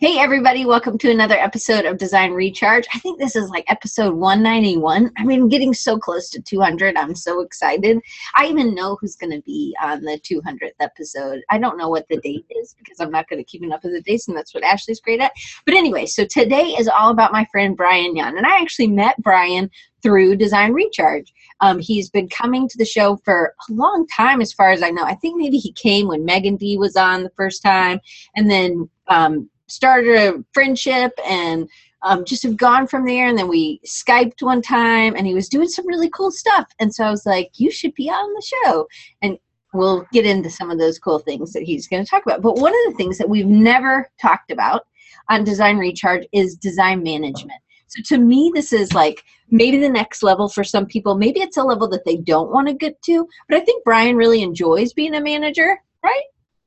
Hey, everybody, welcome to another episode of Design Recharge. I think this is like episode 191. I mean, getting so close to 200. I'm so excited. I even know who's going to be on the 200th episode. I don't know what the date is because I'm not going to keep up with the dates, and that's what Ashley's great at. But anyway, so today is all about my friend Brian Young. And I actually met Brian through Design Recharge. Um, he's been coming to the show for a long time, as far as I know. I think maybe he came when Megan D was on the first time, and then um, started a friendship and um, just have gone from there. And then we Skyped one time and he was doing some really cool stuff. And so I was like, you should be on the show. And we'll get into some of those cool things that he's going to talk about. But one of the things that we've never talked about on Design Recharge is design management. So to me, this is like maybe the next level for some people. Maybe it's a level that they don't want to get to. But I think Brian really enjoys being a manager, right?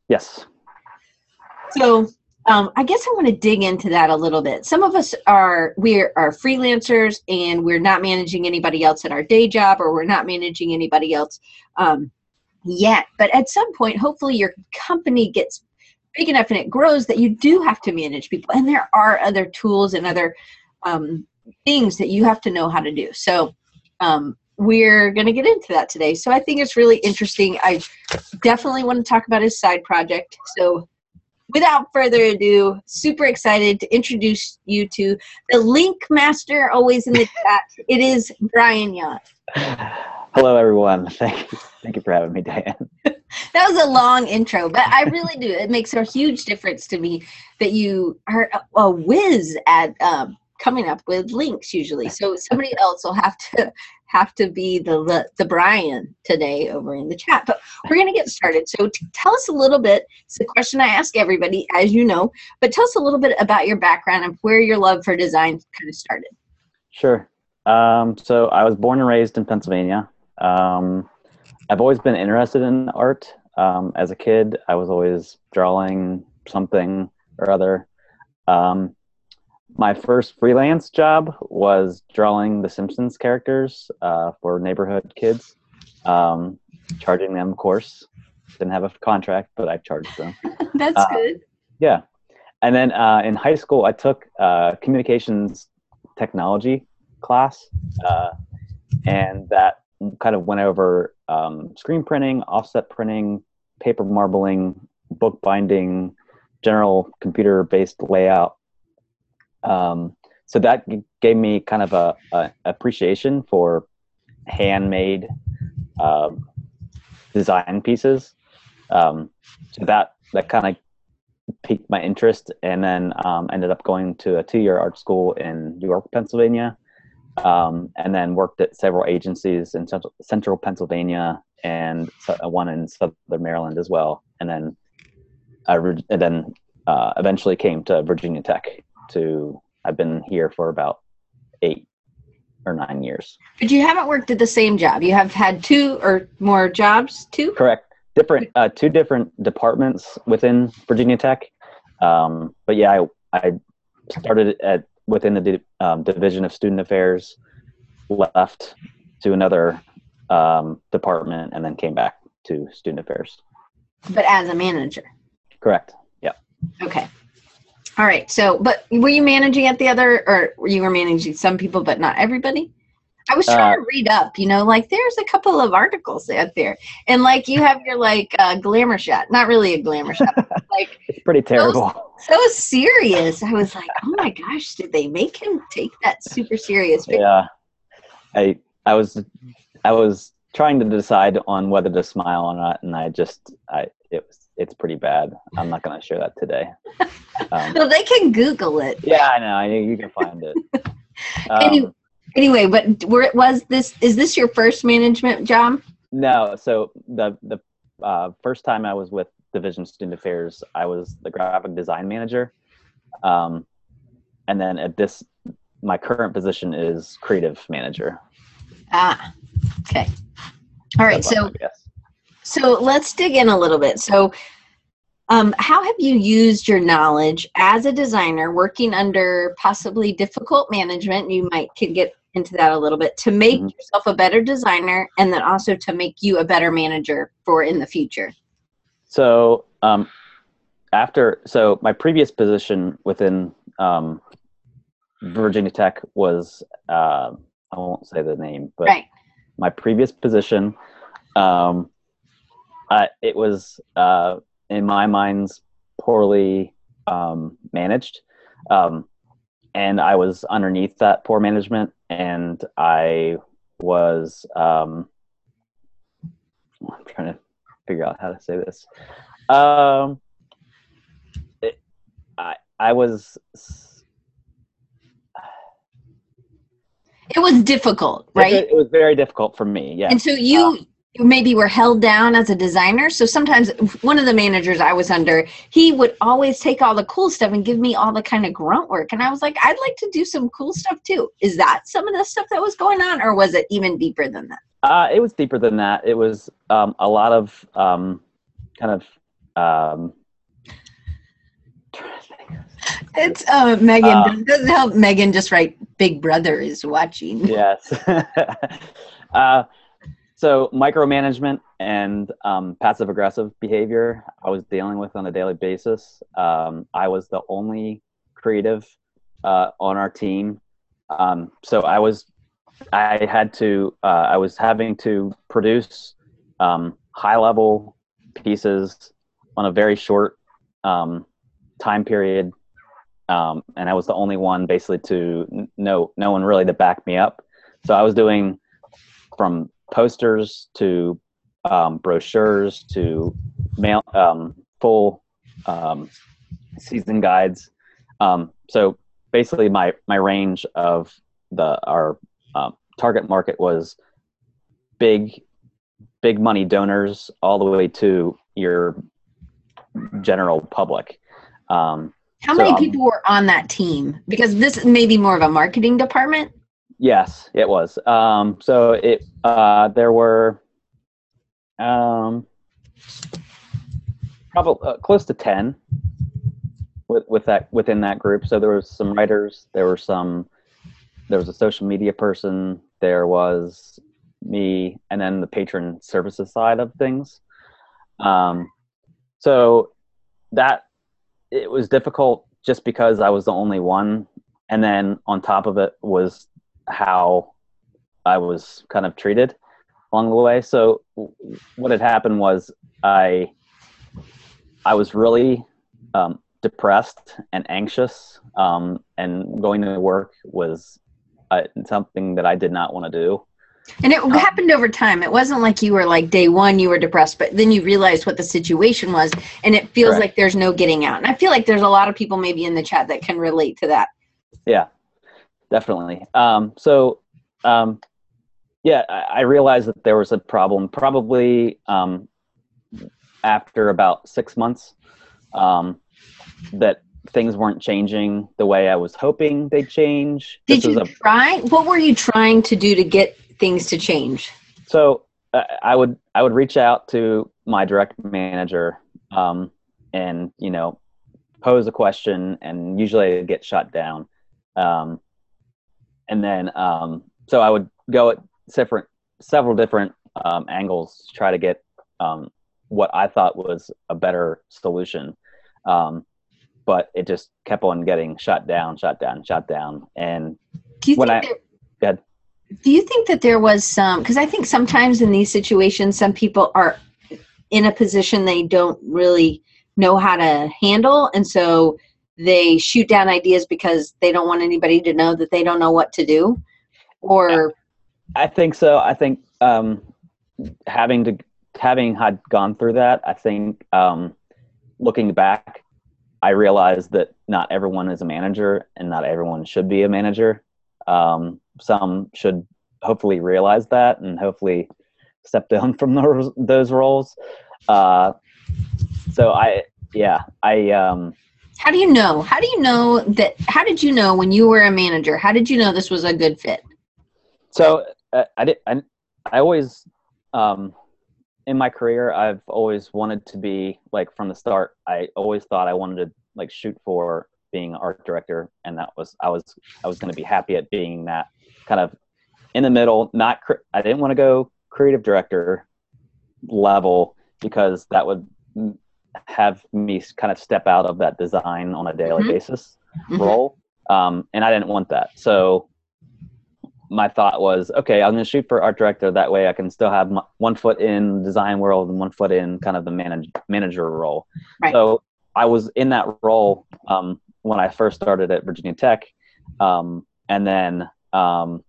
Yes. So um, I guess I want to dig into that a little bit. Some of us are we are freelancers and we're not managing anybody else at our day job, or we're not managing anybody else um, yet. But at some point, hopefully, your company gets big enough and it grows that you do have to manage people. And there are other tools and other um, things that you have to know how to do. So um, we're going to get into that today. So I think it's really interesting. I definitely want to talk about his side project. So without further ado, super excited to introduce you to the link master always in the chat. It is Brian Young. Hello, everyone. Thank you. Thank you for having me, Diane. that was a long intro, but I really do. It makes a huge difference to me that you are a whiz at um, coming up with links usually. So somebody else will have to have to be the, the, Brian today over in the chat. But we're going to get started. So tell us a little bit. It's a question I ask everybody, as you know. But tell us a little bit about your background and where your love for design kind of started. Sure. Um, so I was born and raised in Pennsylvania. Um, I've always been interested in art. Um, as a kid, I was always drawing something or other. Um, my first freelance job was drawing the Simpsons characters uh, for neighborhood kids, um, charging them, of course. Didn't have a contract, but I charged them. That's uh, good. Yeah. And then uh, in high school, I took uh, communications technology class, uh, and that kind of went over um, screen printing, offset printing, paper marbling, book binding, general computer based layout um, so that gave me kind of a, a appreciation for handmade um, design pieces. Um, so that that kind of piqued my interest, and then um, ended up going to a two-year art school in York, Pennsylvania, um, and then worked at several agencies in central, central Pennsylvania and one in southern Maryland as well, and then I re- and then uh, eventually came to Virginia Tech to I've been here for about eight or nine years. But you haven't worked at the same job. You have had two or more jobs two? Correct. Different, uh, two different departments within Virginia Tech. Um, but yeah, I, I started at within the um, division of student affairs, left to another um, department, and then came back to student affairs. But as a manager. Correct. Yeah. Okay. All right. So, but were you managing at the other, or you were managing some people, but not everybody? I was trying uh, to read up, you know, like there's a couple of articles out there, and like you have your like uh, glamour shot, not really a glamour shot, like it's pretty terrible. So, so, serious. I was like, oh my gosh, did they make him take that super serious? Picture? Yeah, I I was I was trying to decide on whether to smile or not, and I just I it was it's pretty bad. I'm not going to share that today. Um, well, they can Google it. Yeah, I know. I knew you can find it. Um, anyway, anyway, but where was this? Is this your first management job? No. So the the uh, first time I was with Division Student Affairs, I was the graphic design manager, um, and then at this, my current position is creative manager. Ah, okay. All right. so. So let's dig in a little bit. So, um, how have you used your knowledge as a designer working under possibly difficult management? You might can get into that a little bit to make mm-hmm. yourself a better designer and then also to make you a better manager for in the future. So, um, after so my previous position within um, Virginia Tech was uh, I won't say the name, but right. my previous position, um, uh, it was uh, in my mind's poorly um, managed, um, and I was underneath that poor management, and I was um, I'm trying to figure out how to say this. Um, it, I I was It was difficult, right? It, it was very difficult for me. Yeah. And so you you maybe were held down as a designer. So sometimes one of the managers I was under, he would always take all the cool stuff and give me all the kind of grunt work. And I was like, I'd like to do some cool stuff too. Is that some of the stuff that was going on, or was it even deeper than that? Uh, it was deeper than that. It was um, a lot of um, kind of. Um, It's uh Megan Uh, doesn't help Megan just write Big Brother is watching. yes. uh, so micromanagement and um, passive aggressive behavior I was dealing with on a daily basis. Um, I was the only creative uh, on our team, um, so I was I had to uh, I was having to produce um, high level pieces on a very short um, time period um, and I was the only one basically to no no one really to back me up. So I was doing from posters to um, brochures to mail um, full um, season guides. Um, so basically, my my range of the our um, target market was big big money donors all the way to your general public. Um, How So, many people were on that team? Because this may be more of a marketing department. Yes, it was. Um, so it uh, there were um, probably uh, close to ten with with that within that group. So there was some writers, there were some, there was a social media person, there was me, and then the patron services side of things. Um, so that it was difficult just because I was the only one, and then on top of it was how I was kind of treated along the way. So what had happened was I I was really um, depressed and anxious, um, and going to work was uh, something that I did not want to do. And it happened over time. It wasn't like you were like day one, you were depressed, but then you realized what the situation was, and it feels Correct. like there's no getting out. And I feel like there's a lot of people maybe in the chat that can relate to that. Yeah, definitely. Um, so, um, yeah, I, I realized that there was a problem probably um, after about six months um, that things weren't changing the way I was hoping they'd change. Did This you a- try? What were you trying to do to get things to change? so uh, I would I would reach out to my direct manager um, and you know pose a question, and usually I'd get shut down. Um, and then um, so I would go at different several different um, angles to try to get um, what I thought was a better solution. Um, but it just kept on getting shut down, shut down, shut down, and Do you When think I- there. Do you think that there was some? Because I think sometimes in these situations, some people are in a position they don't really know how to handle, and so they shoot down ideas because they don't want anybody to know that they don't know what to do. Or I think so. I think um, having to having had gone through that, I think um, looking back, I realized that not everyone is a manager, and not everyone should be a manager. Um, some should hopefully realize that, and hopefully step down from those those roles. Uh, so I, yeah, I. How do you know? How do you know that? How did you know when you were a manager? How did you know this was a good fit? So uh, I did. I, I always, um, in my career, I've always wanted to be like from the start. I always thought I wanted to like shoot for being art director, and that was I was I was going to be happy at being that kind of in the middle. Not cr- I didn't want to go creative director level because that would have me kind of step out of that design on a daily Mhm. basis Mhm. role, um, and I didn't want that. So my thought was, okay, I'm going to shoot for art director. That way, I can still have my, one foot in design world and one foot in kind of the manage, manager role. Right. So I was in that role um, when I first started at Virginia Tech, um, and then um,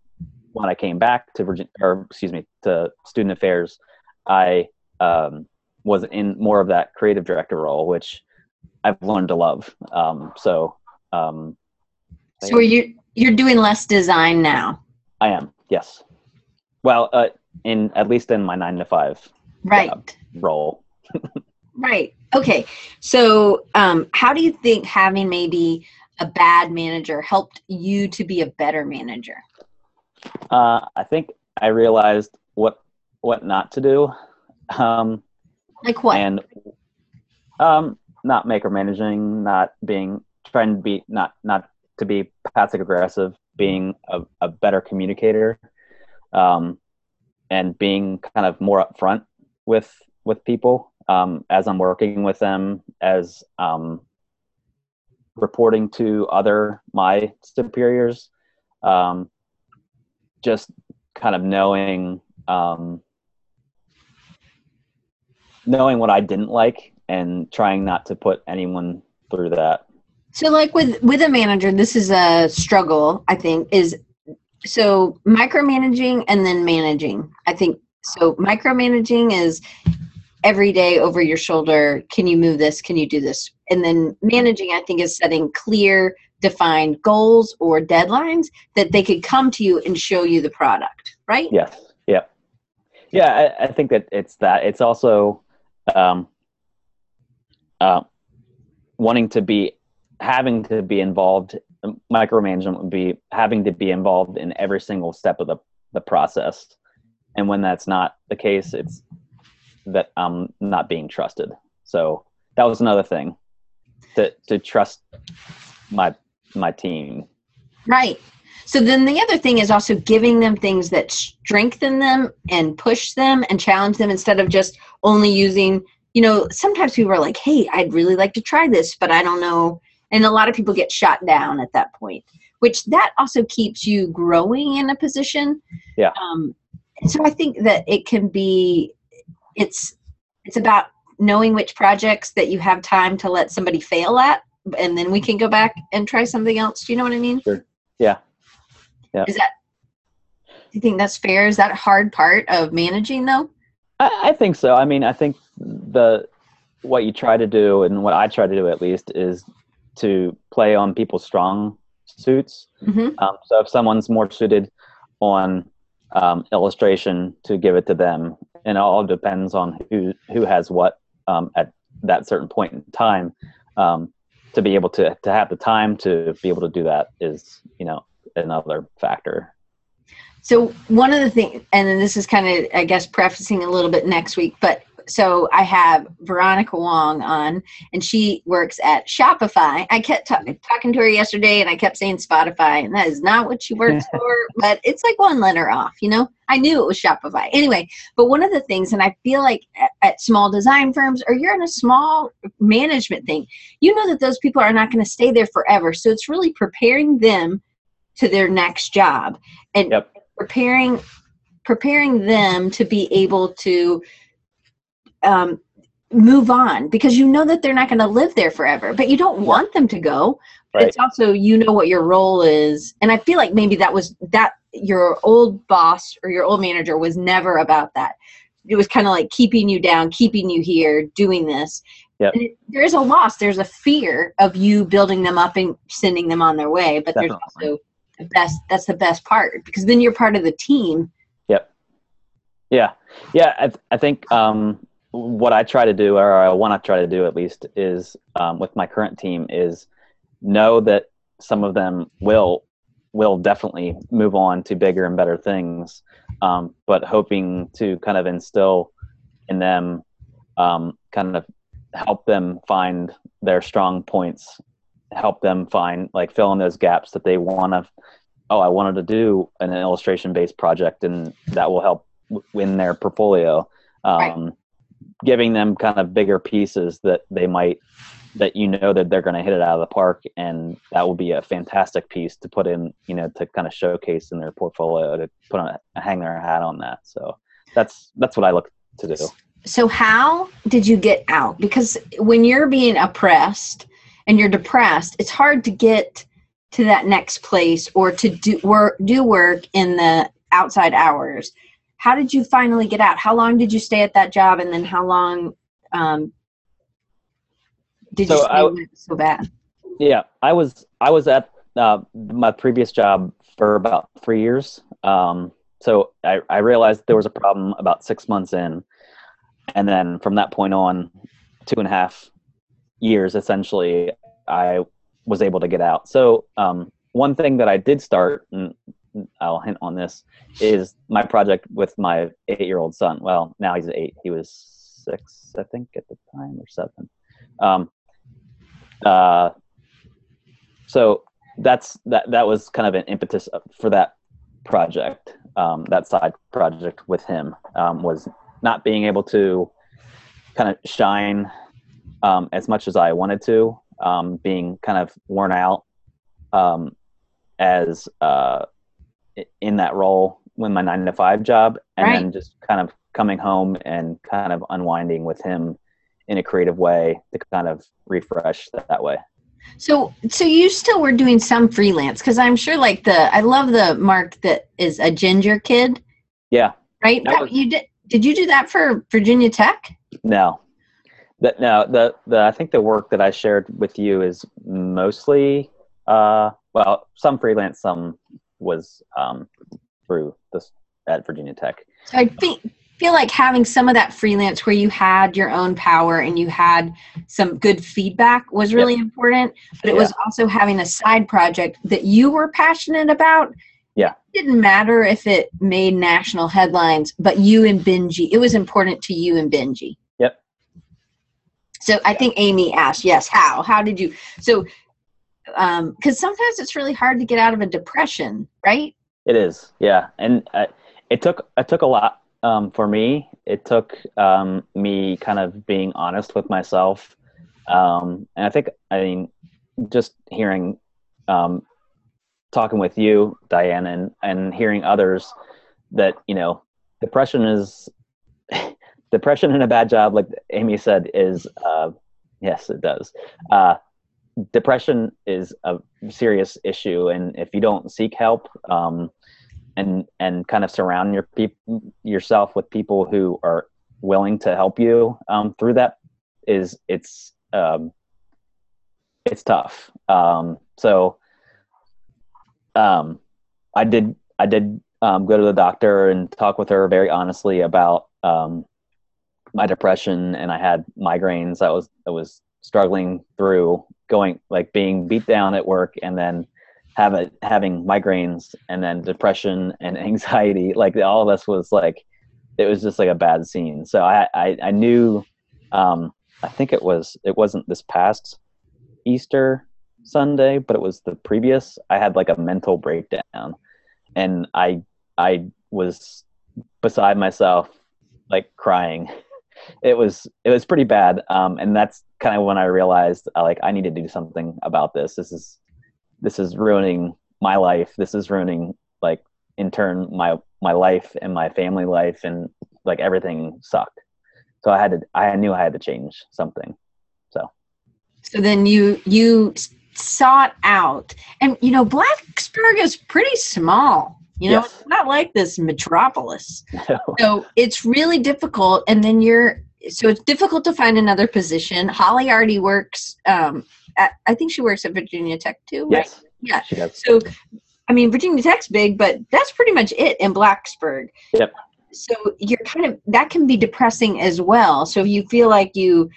when I came back to Virginia, or excuse me, to student affairs, I um, was in more of that creative director role, which I've learned to love. Um, so um, So you you're doing less design now, I am, yes. Well, uh, in at least in my nine to five right? role. Right. Okay. So, um, how do you think having maybe a bad manager helped you to be a better manager? Uh, I think I realized what what not to do, um, Like what? and um, not micromanaging, not being trying to be not not to be passive aggressive, being a, a better communicator, um, and being kind of more upfront with with people um, as I'm working with them, as um, reporting to other my superiors, um, just kind of knowing um, knowing what I didn't like and trying not to put anyone through that. So, like with with a manager, this is a struggle. I think is so micromanaging and then managing. I think so. Micromanaging is every day over your shoulder. Can you move this? Can you do this? And then managing, I think, is setting clear, defined goals or deadlines that they could come to you and show you the product. Right? Yes. Yep. Yeah, I, I think that it's that. It's also um, uh, wanting to be, having to be involved. Micromanagement would be having to be involved in every single step of the the process, and when that's not the case, it's that I'm not being trusted. So that was another thing to to trust my my team. Right. So then the other thing is also giving them things that strengthen them and push them and challenge them instead of just only using, you know, sometimes people are like, hey, I'd really like to try this, but I don't know. And a lot of people get shot down at that point, which that also keeps you growing in a position. Yeah. Um, so I think that it can be, it's, it's about knowing which projects that you have time to let somebody fail at and then we can go back and try something else. Do you know what I mean? Sure. Yeah. Yeah. Is that? Do you think that's fair? Is that a hard part of managing, though? I, I think so. I mean, I think the what you try to do, and what I try to do at least, is to play on people's strong suits. hmm Um, so if someone's more suited on um, illustration, to give it to them, and it all depends on who who has what um, at that certain point in time. Um, to be able to to have the time to be able to do that is, you know, another factor. So one of the things, and then this is kind of, I guess, prefacing a little bit next week, but so I have Veronica Wong on, and she works at Shopify. I kept ta- talking to her yesterday, and I kept saying Spotify, and that is not what she works for. But it's like one letter off, you know. I knew it was Shopify anyway. But one of the things, and I feel like at, at small design firms, or you're in a small management thing, you know that those people are not going to stay there forever. So it's really preparing them to their next job, and Yep. preparing preparing them to be able to um, move on because you know that they're not going to live there forever but you don't want them to go. Right. it's also you know what your role is. And i feel like maybe that was that your old boss or your old manager was never about that. It was kind of like keeping you down keeping you here doing this. Yep. it, there is a loss. There's a fear of you building them up and sending them on their way but there's also the best that's the best part because then you're part of the team yep Yeah, yeah. I, th- I think um, what I try to do, or I want to try to do at least, is um, with my current team is know that some of them will will definitely move on to bigger and better things, um, but hoping to kind of instill in them, um, kind of help them find their strong points, help them find like fill in those gaps that they want to. Oh, I wanted to do an illustration based project, and that will help win their portfolio. Um, giving them kind of bigger pieces that they might that you know that they're going to hit it out of the park and that will be a fantastic piece to put in you know to kind of showcase in their portfolio to put on hang their hat on that so that's that's what i look to do so how did you get out because when you're being oppressed and you're depressed it's hard to get to that next place or to do work do work in the outside hours. How did you finally get out? How long did you stay at that job and then how long um, did So you I- stay so bad? Yeah, I was I was at uh, my previous job for about three years. Um, so I, I realized there was a problem about six months in, and then from that point on, two and a half years essentially, I was able to get out. So um, one thing that I did start, and I'll hint on this, is my project with my eight-year-old son. Well, now he's eight. He was six, I think, at the time, or seven. Um, uh, so that's that that was kind of an impetus for that project um, that side project with him um, was not being able to kind of shine um, as much as i wanted to um, being kind of worn out um, as uh, in that role with my nine to five job and Right. then just kind of coming home and kind of unwinding with him in a creative way to kind of refresh that, that way So, so you still were doing some freelance because I'm sure, like the I love the mark that is a ginger kid, yeah right? Was- you did. Did you do that for Virginia Tech? No, that no the the I think the work that I shared with you is mostly uh well some freelance some was um through this at Virginia Tech. So I think feel like having some of that freelance where you had your own power and you had some good feedback was really important. But it was also having a side project that you were passionate about. Yeah. It didn't matter if it made national headlines, but you and Benji, it was important to you and Benji. So I think Amy asked, yes, how? How did you? So, um, because sometimes it's really hard to get out of a depression, right? It is, yeah, and uh, it took it took a lot um, for me. It took um, me kind of being honest with myself, um, and I think I mean just hearing, um, talking with you, Diane, and and hearing others that you know depression is depression in a bad job, like Amy said, is uh, yes, it does. Uh, depression is a serious issue, and if you don't seek help, um, and and kind of surround your yourself with people who are willing to help you um, through that, is it's um, it's tough. Um, so um, I did I did um, go to the doctor and talk with her very honestly about um, my depression, and I had migraines. I was I was struggling through going like being beat down at work, and then have it having migraines, and then depression and anxiety. Like all of us was like it was just like a bad scene. So I I, I knew. Um, I think it was it wasn't this past Easter Sunday, but it was the previous. I had like a mental breakdown, and I I was beside myself, like crying. It was it was pretty bad, um, and that's kind of when I realized uh, like I need to do something about this. This is this is ruining my life. This is ruining like in turn my my life and my family life and like everything sucked. So I had to I knew I had to change something. So So then you you sought out, and you know Blacksburg is pretty small. You know, Yes. it's not like this metropolis. So, So it's really difficult. And then you're so it's difficult to find another position. Holly already works. Um, at, I think she works at Virginia Tech too. Right? yes, Yeah. she does. So, I mean, Virginia Tech's big, but that's pretty much it in Blacksburg. Yep. So you're kind of that can be depressing as well. So if you feel like you,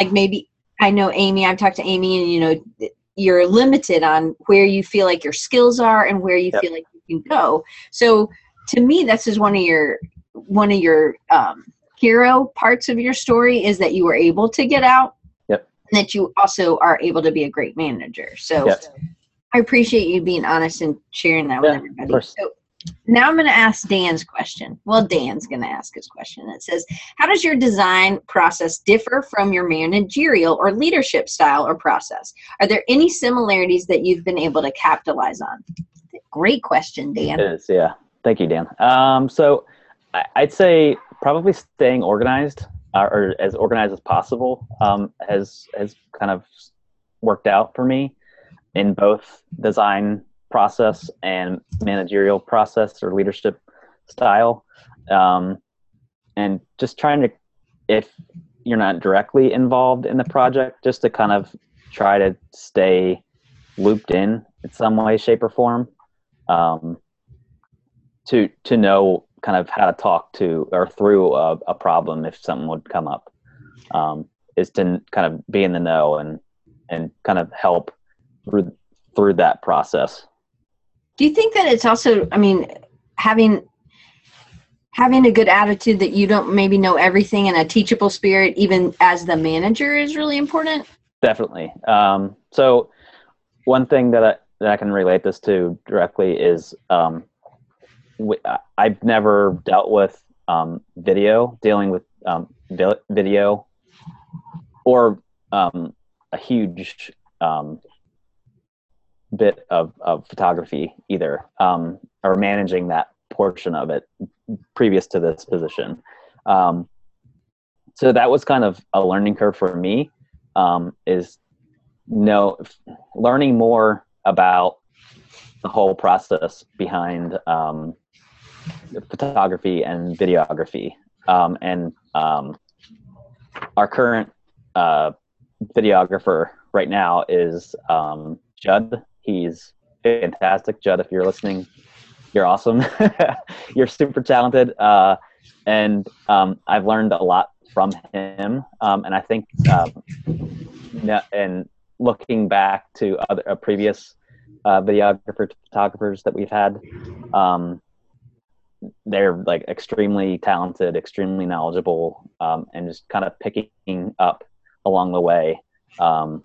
like maybe I know Amy. I've talked to Amy, and you know you're limited on where you feel like your skills are and where you Yep. feel like can go. So to me, this is one of your one of your um, hero parts of your story is that you were able to get out. Yep. And that you also are able to be a great manager. So Yep. I appreciate you being honest and sharing that with Yeah, of everybody. So now I'm going to ask Dan's question. Well, Dan's going to ask his question. It says, How does your design process differ from your managerial or leadership style or process? Are there any similarities that you've been able to capitalize on? Great question, Dan. It is, yeah. Thank you, Dan. Um, so I, would say probably staying organized uh, or as organized as possible um, has has kind of worked out for me in both design process and managerial process or leadership style um, and just trying to if you're not directly involved in the project just to kind of try to stay looped in in some way shape or form um, to to know kind of how to talk to or through a, a problem if something would come up um, is to kind of be in the know and and kind of help through through that process. Do you think that it's also i mean having having a good attitude that you don't maybe know everything and a teachable spirit even as the manager is really important? Definitely. Um, so one thing that I, that I can relate this to directly is um, I've never dealt with um, video, dealing with um, video, or um, a huge um, bit of, of photography either, um, or managing that portion of it previous to this position. Um, so that was kind of a learning curve for me. is no learning more about the whole process behind um, photography and videography. Um, and um, our current uh, videographer right now is um, Judd. He's fantastic, Judd. If you're listening, you're awesome. you're super talented, uh, and um, I've learned a lot from him. Um, and I think, and looking back to other uh, previous uh, videographer photographers that we've had, um, they're like extremely talented, extremely knowledgeable, um, and just kind of picking up along the way um,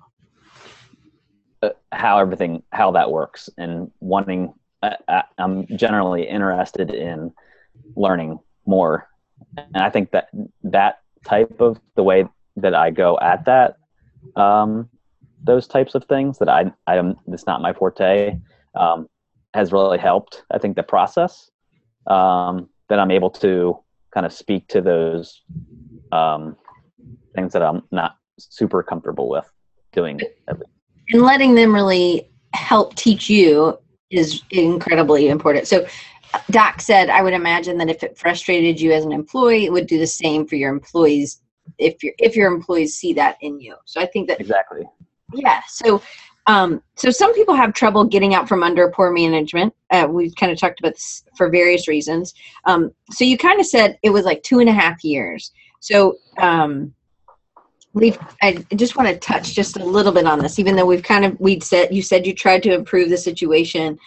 uh, how everything how that works and wanting. Uh, uh, I'm generally interested in learning more, and I think that that type of the way that I go at that um, those types of things that I I am it's not my forte um, has really helped. I think the process um, that I'm able to kind of speak to those um, things that I'm not super comfortable with doing. And letting them really help teach you is incredibly important. So Doc said, I would imagine that if it frustrated you as an employee, it would do the same for your employees if your if your employees see that in you. So I think that exactly. Yeah. So um, so some people have trouble getting out from under poor management. Uh, we've kind of talked about this for various reasons. Um, so you kind of said it was like two and a half years. So um, we've. I just want to touch just a little bit on this, even though we've kind of we'd said you said you tried to improve the situation.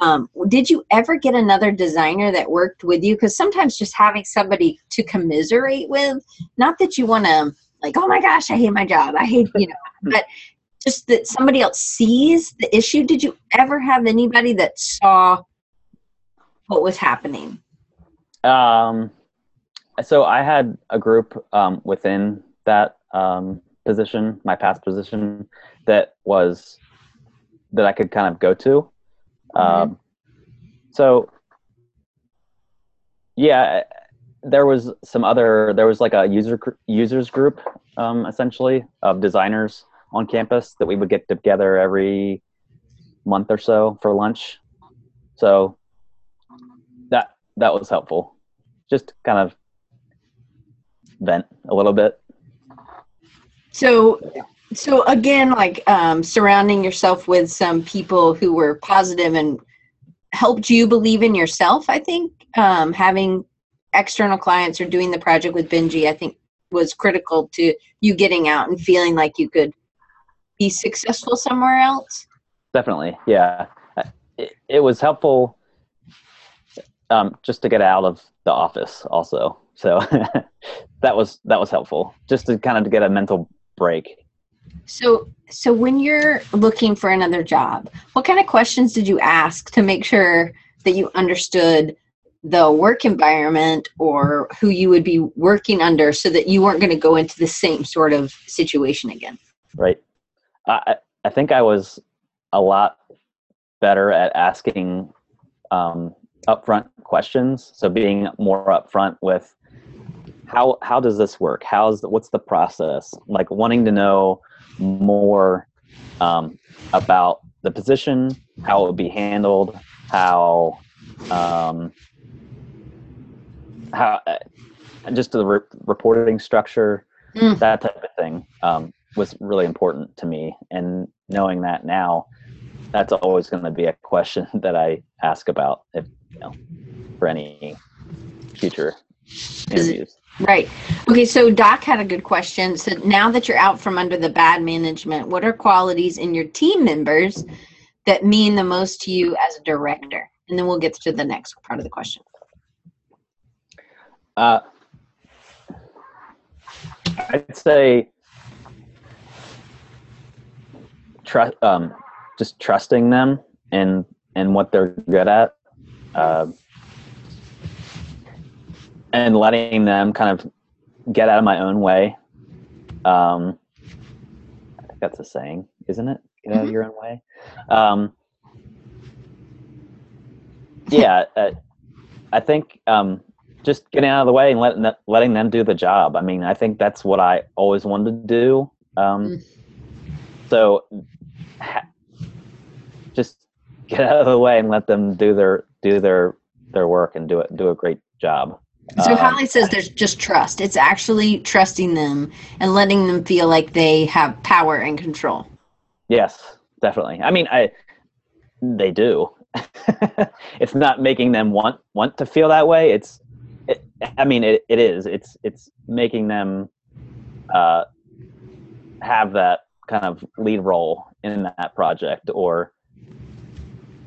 Um, did you ever get another designer that worked with you? Because sometimes just having somebody to commiserate with, not that you want to like, oh my gosh, I hate my job, I hate you know, but just that somebody else sees the issue? Did you ever have anybody that saw what was happening? Um so i had a group um, within that um, position my past position that was that i could kind of go to. Mm-hmm. um, so yeah there was some other there was like a user users group um, essentially of designers on campus that we would get together every month or so for lunch. So that that was helpful. Just kind of vent a little bit. So so again like um, surrounding yourself with some people who were positive and helped you believe in yourself i think um, having external clients or doing the project with benji i think was critical to you getting out and feeling like you could be successful somewhere else? Definitely, yeah. It, it was helpful um, just to get out of the office, also. So that was that was helpful, just to kind of to get a mental break. So, so when you're looking for another job, what kind of questions did you ask to make sure that you understood the work environment or who you would be working under so that you weren't going to go into the same sort of situation again right i i think i was a lot better at asking um, upfront questions. So being more upfront with how how does this work? How's the, what's the process? Like wanting to know more um, about the position how it would be handled how um, how uh, just the re- reporting structure, mm. that type of thing. Um, was really important to me. And knowing that now, that's always going to be a question that I ask about if you know for any future interviews. Right. Okay. So Doc had a good question. So now that you're out from under the bad management, what are qualities in your team members that mean the most to you as a director? And then we'll get to the next part of the question. Uh, I'd say trust, um, just trusting them and and what they're good at, uh, and letting them kind of get out of my own way. Um, I think that's a saying, isn't it? Get out of mm-hmm. your own way. Um, yeah, uh, I think um, just getting out of the way and letting letting them do the job. I mean, I think that's what I always wanted to do. Um, mm. So just get out of the way and let them do their do their their work and do it do a great job. So um, Holly says there's just trust. It's actually trusting them and letting them feel like they have power and control. Yes, definitely. I mean, I they do. it's not making them want want to feel that way. It's it, I mean, it, it is. It's it's making them uh, have that kind of lead role in that project, or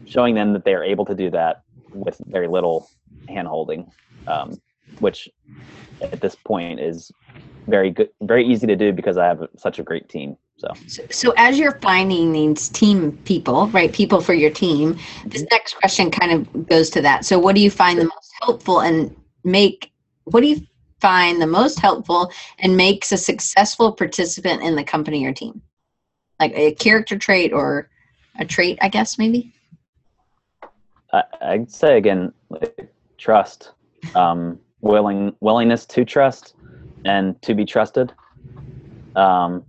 showing them that they are able to do that with very little handholding, um, which at this point is very good, very easy to do because I have such a great team. So. so, so as you're finding these team people, right, people for your team, this mm-hmm. next question kind of goes to that. So, what do you find the most helpful and make what do you find the most helpful and makes a successful participant in the company or team? Like a character trait or a trait, I guess, maybe? I, I'd say again, like, trust, um, willing willingness to trust and to be trusted, um,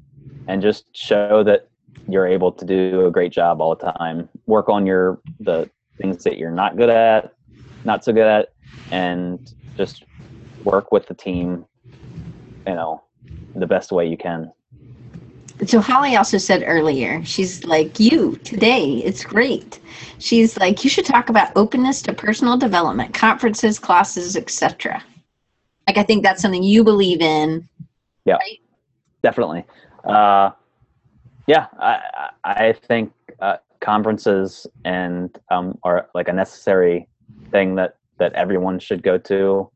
and just show that you're able to do a great job all the time. Work on your the things that you're not good at, not so good at, and just work with the team, you know, the best way you can. So Holly also said earlier, she's like, you today, it's great. She's like, you should talk about openness to personal development, conferences, classes, etc. Like I think that's something you believe in. Yeah, right? definitely. Uh, yeah, I I think uh, conferences and um, are like a necessary thing that that everyone should go to,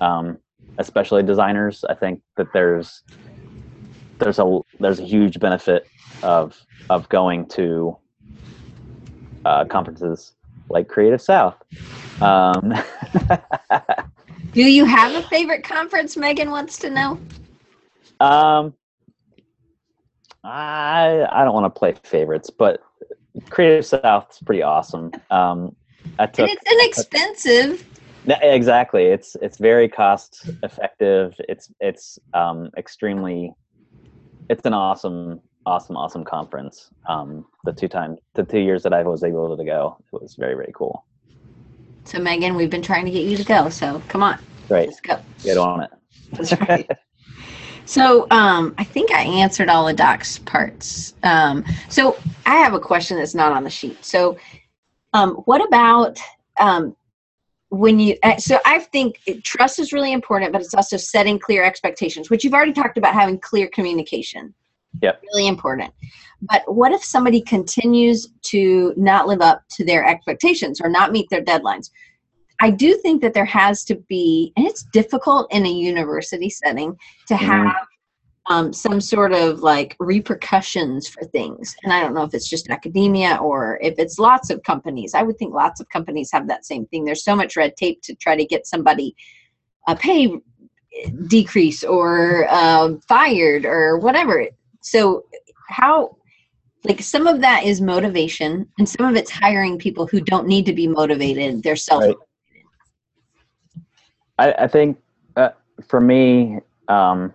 um, especially designers. I think that there's there's a there's a huge benefit of of going to uh, conferences like Creative South. Um, Do you have a favorite conference? Megan wants to know. Um, I I don't want to play favorites, but Creative South is pretty awesome. Um, I took, and it's inexpensive. exactly. It's it's very cost effective. It's it's um, extremely. It's an awesome, awesome, awesome conference. Um, the two times, the two years that I was able to go, it was very very cool. So Megan, we've been trying to get you to go. So come on. Right. Let's go. Get on it. That's right. So um, I think I answered all the Doc's parts. Um, so I have a question that's not on the sheet. So um, what about um, when you? Uh, so I think trust is really important, but it's also setting clear expectations, which you've already talked about having clear communication. yeah Really important. But what if somebody continues to not live up to their expectations or not meet their deadlines? I do think that there has to be, and it's difficult in a university setting to mm-hmm. have um, some sort of like repercussions for things. And I don't know if it's just academia or if it's lots of companies. I would think lots of companies have that same thing. There's so much red tape to try to get somebody a pay decrease or uh, fired or whatever. So, how like some of that is motivation and some of it's hiring people who don't need to be motivated they're self Right. I, I think uh, for me, um,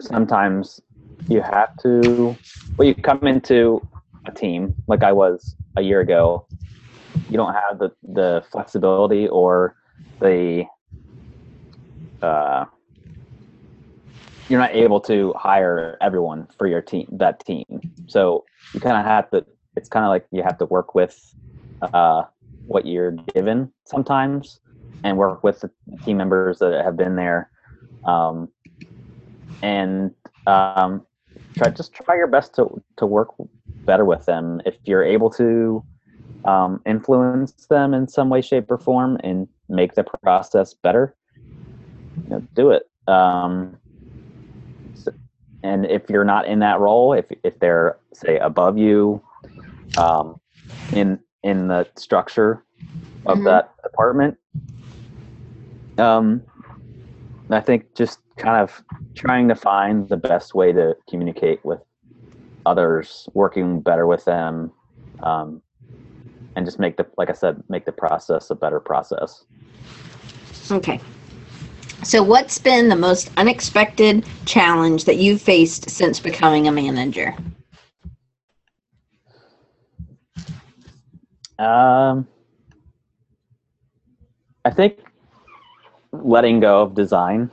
sometimes you have to, well, you come into a team like I was a year ago. You don't have the, the flexibility or the, uh, you're not able to hire everyone for your team, that team. So you kind of have to, it's kind of like you have to work with, uh, what you're given sometimes and work with the team members that have been there um, and um, try just try your best to, to work better with them if you're able to um, influence them in some way shape or form and make the process better you know, do it um, so- and if you're not in that role if, if they're say above you um, in in the structure of Mhm. that department um, I think just kind of trying to find the best way to communicate with others, working better with them, um, and just make the, like I said, make the process a better process. okay. So what's been the most unexpected challenge that you've faced since becoming a manager? Um, I think letting go of design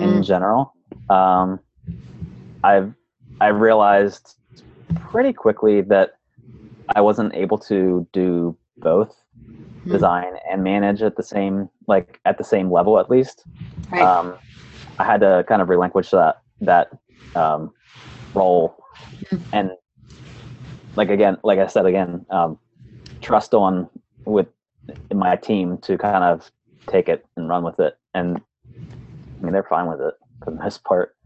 in general. Um, I've I realized pretty quickly that I wasn't able to do both Hmm. design and manage at the same like at the same level at least. right Um, I had to kind of relinquish that that um, role Mhm. and like again, like I said again, um, trust on with my team to kind of take it and run with it and I mean they're fine with it for the most part.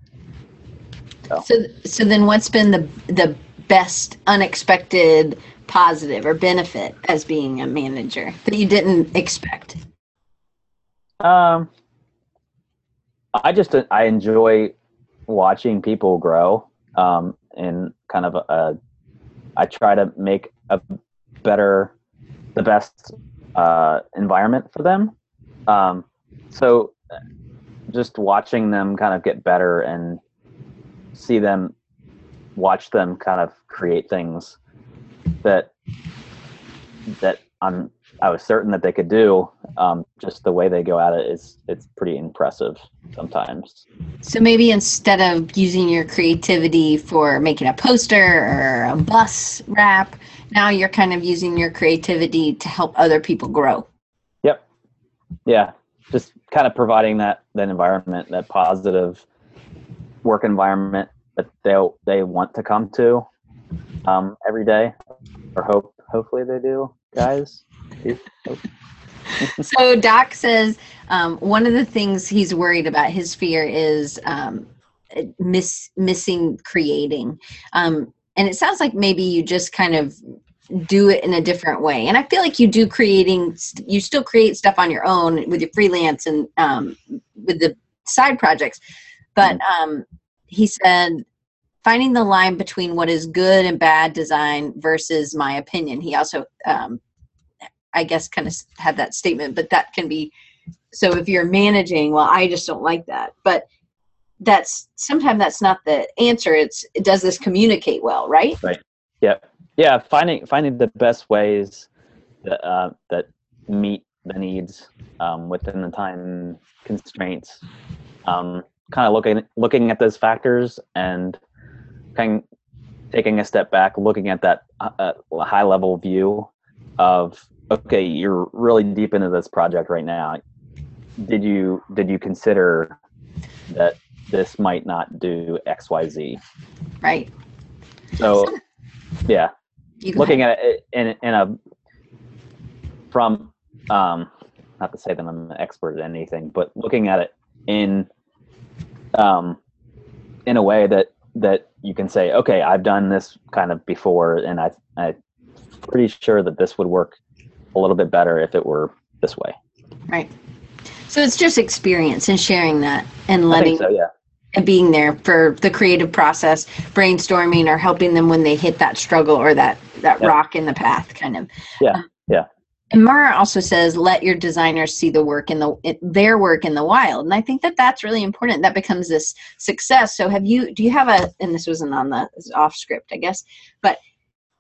So, so then what's been the the best unexpected positive or benefit as being a manager that you didn't expect? Um, I just I enjoy watching people grow. Um, and kind of a, a I try to make a better, the best uh, environment for them. Um, so just watching them kind of get better and see them, watch them kind of create things that that I'm I was certain that they could do. Um, just the way they go at it is it's pretty impressive sometimes. So maybe instead of using your creativity for making a poster or a bus wrap, now you're kind of using your creativity to help other people grow. Yep. Yeah. Just kind of providing that that environment, that positive work environment that they they want to come to um, every day, or hope hopefully they do, guys. so Doc says um, one of the things he's worried about, his fear is um, miss missing creating, um, and it sounds like maybe you just kind of do it in a different way. And I feel like you do creating, you still create stuff on your own with your freelance and um, with the side projects, but um, he said finding the line between what is good and bad design versus my opinion. He also um, I guess kind of had that statement, but that can be so if you're managing, well, I just don't like that. But that's sometimes that's not the answer. It's does this communicate well, right? Yep. Yeah. Yeah, finding finding the best ways that uh, that meet the needs um, within the time constraints. Um, kind of looking looking at those factors and kind of taking a step back, looking at that uh, high level view of okay, you're really deep into this project right now. Did you did you consider that this might not do X Y Z? Right. So yeah, Looking at it in in a from um not to say that I'm an expert at anything, but looking at it in um in a way that that you can say, okay, I've done this kind of before, and I I'm pretty sure that this would work a little bit better if it were this way. Right. So it's just experience and sharing that and letting so, yeah. Being there for the creative process, brainstorming or helping them when they hit that struggle or that that Yeah. rock in the path kind of. Yeah, Um, yeah. And Mara also says, let your designers see the work in the their work in the wild, and I think that that's really important. That becomes this success. So, have you? Do you have a? And this wasn't on the is off script, I guess, but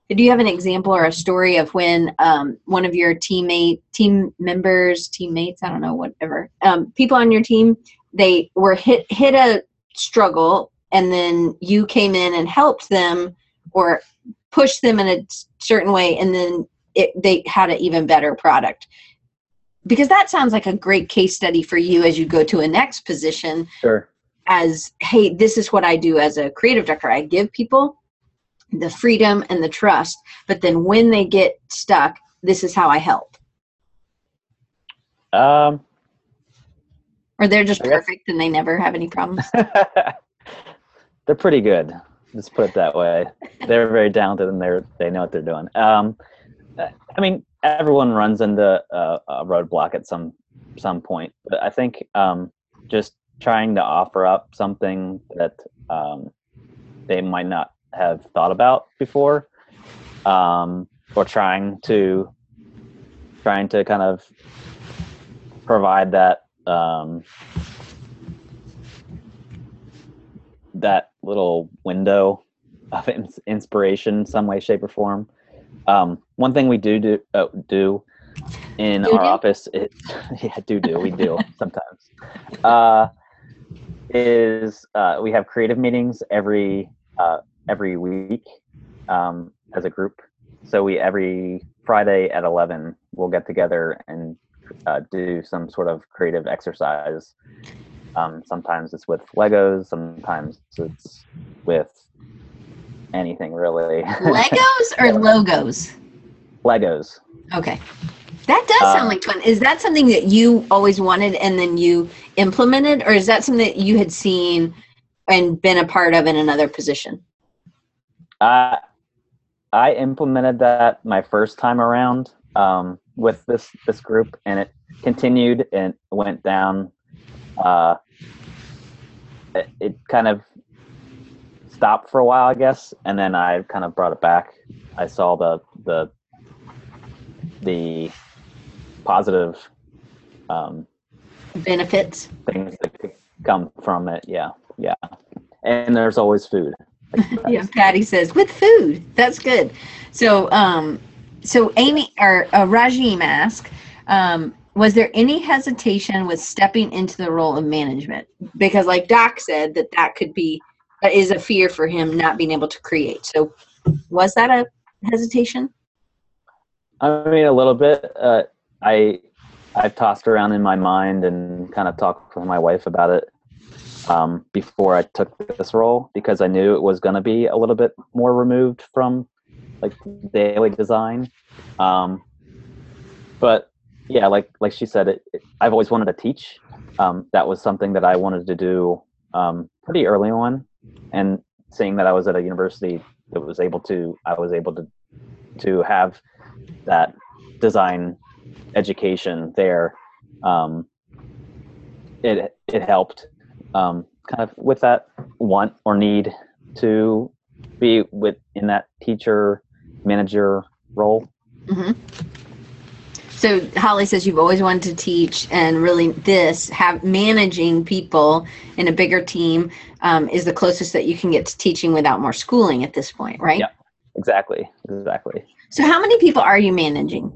do you have an example or a story of when um, one of your teammate team members, teammates, I don't know, whatever, um, people on your team, they were hit hit a struggle, and then you came in and helped them or pushed them in a certain way, and then it, they had an even better product. Because that sounds like a great case study for you as you go to a next position Sure. as hey this is what i do as a creative director. I give people the freedom and the trust but then when they get stuck this is how i help. Um, or they're just perfect and they never have any problems they're pretty good. Let's put it that way. They're very talented and they're they know what they're doing. Um, I mean, everyone runs into a, a roadblock at some some point, but I think um, just trying to offer up something that um, they might not have thought about before, um, or trying to trying to kind of provide that um, that little window of ins- inspiration some way shape or form um, one thing we do do uh, do in Do our do? office is yeah do do we do sometimes uh, is uh, we have creative meetings every uh, every week um, as a group so we every friday at 11 we'll get together and uh, do some sort of creative exercise. Um, sometimes it's with legos sometimes it's with anything really. Legos or logos? Legos. Okay. That does sound Uh, like fun. Is that something that you always wanted and then you implemented or is that something that you had seen and been a part of in another position? I I implemented that my first time around. Um, with this this group, and it continued and went down. Uh, it, it kind of stopped for a while, I guess, and then I kind of brought it back. I saw the the the positive um, benefits things that could come from it. Yeah, yeah, and there's always food. yeah patty says with food that's good so um so amy or uh, rajim asked um was there any hesitation with stepping into the role of management? Because like doc said that that could be that is a fear for him not being able to create. So was that a hesitation? I mean, a little bit. Uh, I I've tossed around in my mind and kind of talked with my wife about it um, before I took this role because I knew it was going to be a little bit more removed from like daily design. Um, but yeah, like like she said, it, it, I've always wanted to teach. Um, that was something that I wanted to do um, pretty early on, and seeing that I was at a university that was able to, I was able to to have that design education there um, it it helped um, kind of with that want or need to be with in that teacher manager role? Hmm so holly says you've always wanted to teach and really this have managing people in a bigger team um, is the closest that you can get to teaching without more schooling at this point right? Yeah. exactly exactly. So how many people are you managing?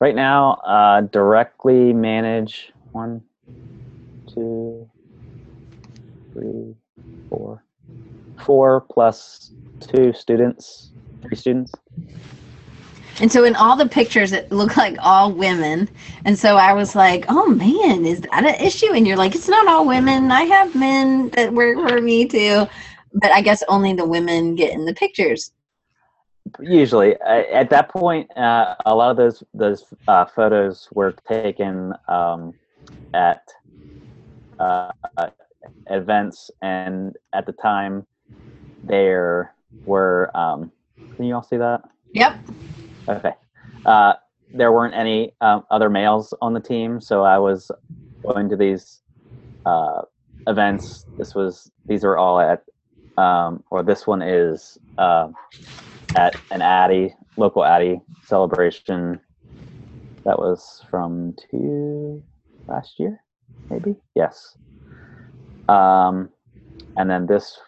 Right now uh, directly manage one two three four four plus two students three students. And so in all the pictures it looked like all women. And so i was like oh man is that an issue? And you're like it's not all women. I have men that work for me too. But i guess only the women get in the pictures. Usually. At that point uh, a lot of those those uh, photos were taken um, at uh, events, and at the time, there were. Um, can you all see that? Yep. Okay. Uh, there weren't any um, other males on the team, so I was going to these uh, events. This was these are all at, um, or this one is uh, at an Addy local Addy celebration. That was from two last year, maybe. Yes. Um, and then this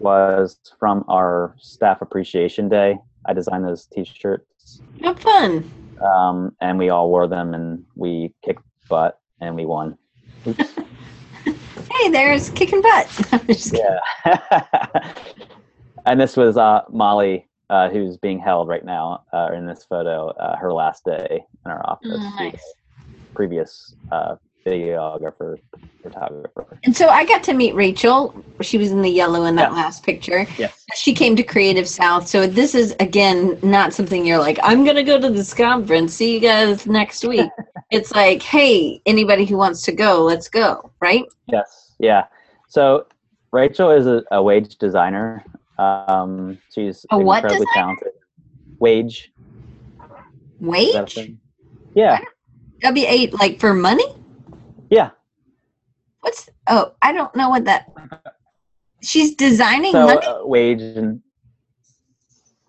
was from our staff appreciation day. I designed those T-shirts, Have fun. um, and we all wore them, and we kicked butt, and we won. Hey, there's kicking butt. I'm just kidding. yeah. and this was uh, Molly, uh, who's being held right now uh, in this photo. Uh, her last day in our office. Oh, nice. Previous uh, videographer, photographer. And so I got to meet Rachel. She was in the yellow in that Yeah. last picture. Yes. She came to Creative South. So this is again not something you're like, I'm gonna go to this conference. See you guys next week. it's like, hey, anybody who wants to go, let's go, right? Yes. Yeah. So Rachel is a, a wage designer. Um, she's A what incredibly designer? talented. Wage. Is that a Wage? Yeah. W eight like for money? Yeah. What's oh, I don't know what that she's designing So money? uh, wage and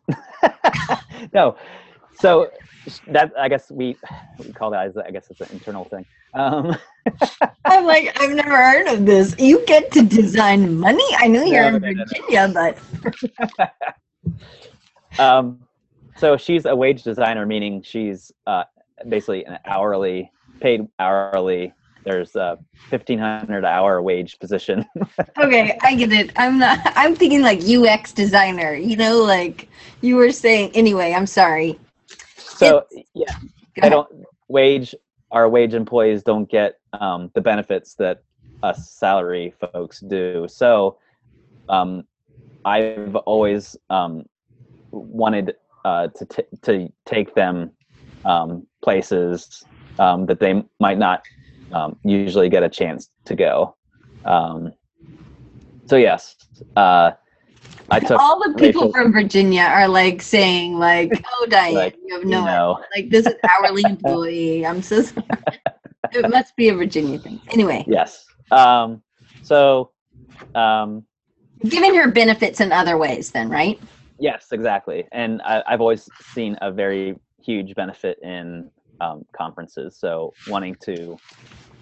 no. So that I guess we we call that as I guess it's an internal thing. Um, I'm like, I've never heard of this. You get to design money? I know you're No, in no, no, no. Virginia, but um, so she's a wage designer, meaning she's uh, basically an hourly, paid hourly. There's a fifteen hundred hour wage position. okay, I get it. I'm not I'm thinking like UX designer, you know, like you were saying anyway, I'm sorry. so yeah, I don't wage our wage employees don't get um, the benefits that us salary folks do. So um, I've always um, wanted uh, to t- to take them um, places um, that they might not um, usually get a chance to go. Um, so yes, uh, I took All the people from Virginia are like saying like, "Oh, Diane, Like, you have you no know. like this is hourly employee." I'm so sorry. it must be a Virginia thing. Anyway, yes. Um, so um, giving her benefits in other ways, then, right? Yes, exactly. And I, I've always seen a very huge benefit in um, conferences. So wanting to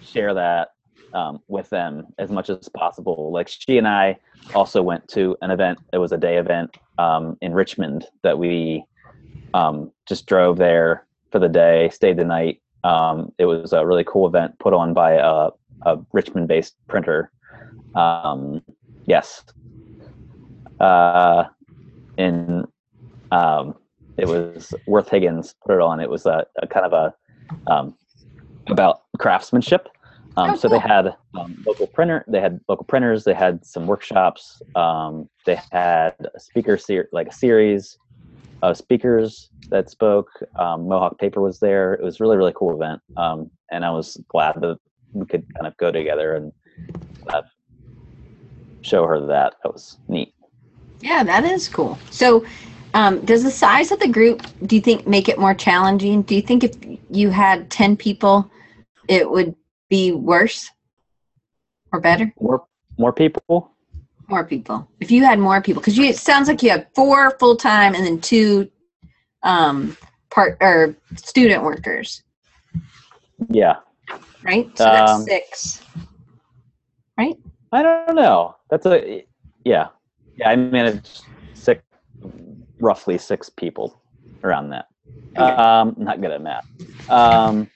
share that um, with them as much as possible. Like she and I also went to an event. It was a day event um, in Richmond that we um, just drove there for the day, stayed the night. Um, it was a really cool event put on by a, a Richmond-based printer. Um, yes. Uh, in um, it was Worth Higgins put it on. It was a, a kind of a um, about craftsmanship. Um, Oh, so they had um, local printer. They had local printers. They had some workshops. Um, they had a speaker ser- like a series of speakers that spoke. Um, Mohawk Paper was there. It was really really cool event. Um, and I was glad that we could kind of go together and uh, show her that. That was neat. Yeah, that is cool. So, um, does the size of the group, do you think, make it more challenging? Do you think if you had 10 people, it would be worse or better? More more people. More people. If you had more people, because you it sounds like you have four full time and then two um, part or student workers, Yeah. right? So that's Um, six. I don't know. That's a yeah. Yeah, I managed six roughly six people around that. Okay. Um not good at math. Um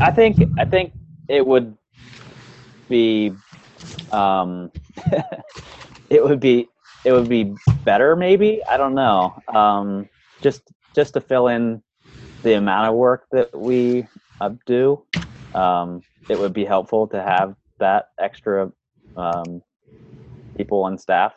I think I think it would be um it would be it would be better maybe. I don't know. Um just just to fill in the amount of work that we uh, do. Um it would be helpful to have that extra um, people on staff.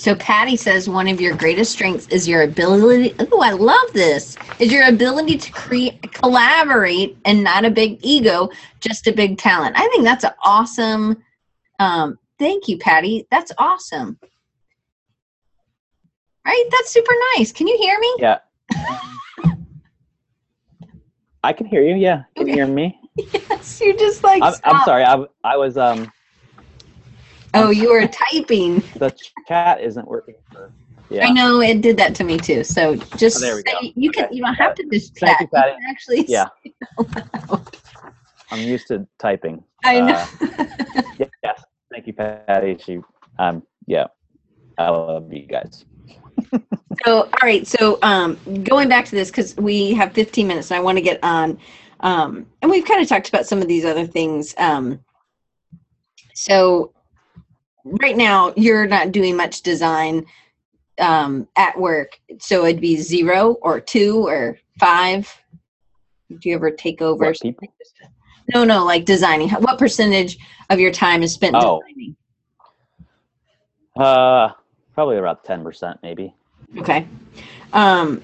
So Patty says one of your greatest strengths is your ability. Oh, I love this. Is your ability to create, collaborate, and not a big ego, just a big talent. I think that's an awesome Um, thank you, Patty. That's awesome. Right? That's super nice. Can you hear me? Yeah. I can hear you. Yeah. Can you hear me? Yes. You just like. I'm, I'm sorry. I, I was um Oh, you were typing. the chat isn't working for. Yeah. I know it did that to me too. So just Oh, there we say- go. you can you don't have to just Thank chat. you, Patty. can actually Yeah. I'm used to typing. I know. Uh, yes. Thank you, Patty. She. Um. Yeah. I love you guys. So, all right. So, um, going back to this because we have 15 minutes, and I want to get on. Um, and we've kind of talked about some of these other things. Um, so, right now, you're not doing much design um, at work. So it'd be zero or two or five. Do you ever take over? What, people? No, no, like designing. What percentage of your time is spent Oh. designing? Uh, probably about ten percent, maybe. Okay. Um,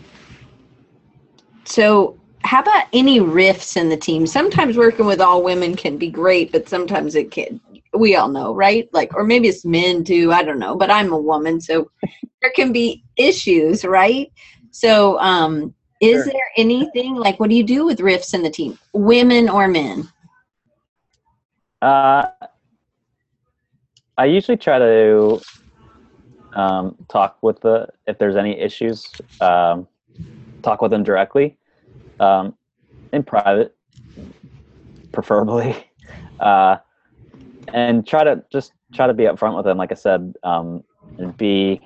so how about any rifts in the team? Sometimes working with all women can be great, but sometimes it can. We all know, right? Like, or maybe it's men too. I don't know, but I'm a woman, so there can be issues, right? So, um, is Sure. there anything like what do you do with rifts in the team, women or men? Uh, I usually try to um, talk with the if there's any issues, um, talk with them directly, um, in private, preferably, uh, and try to just try to be upfront with them. Like I said, um, and be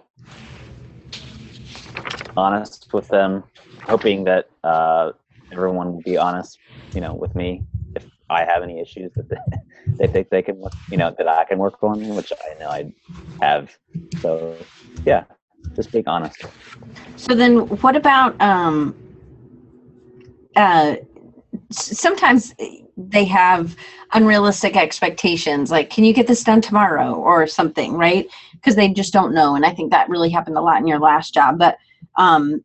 honest with them, hoping that uh, everyone will be honest, you know, with me if I have any issues that they, they think they can, work, you know, that I can work on, which I know I have. So, yeah, just being honest. So then, what about um, uh, sometimes they have unrealistic expectations, like "Can you get this done tomorrow?" or something, right? Because they just don't know, and I think that really happened a lot in your last job. But um,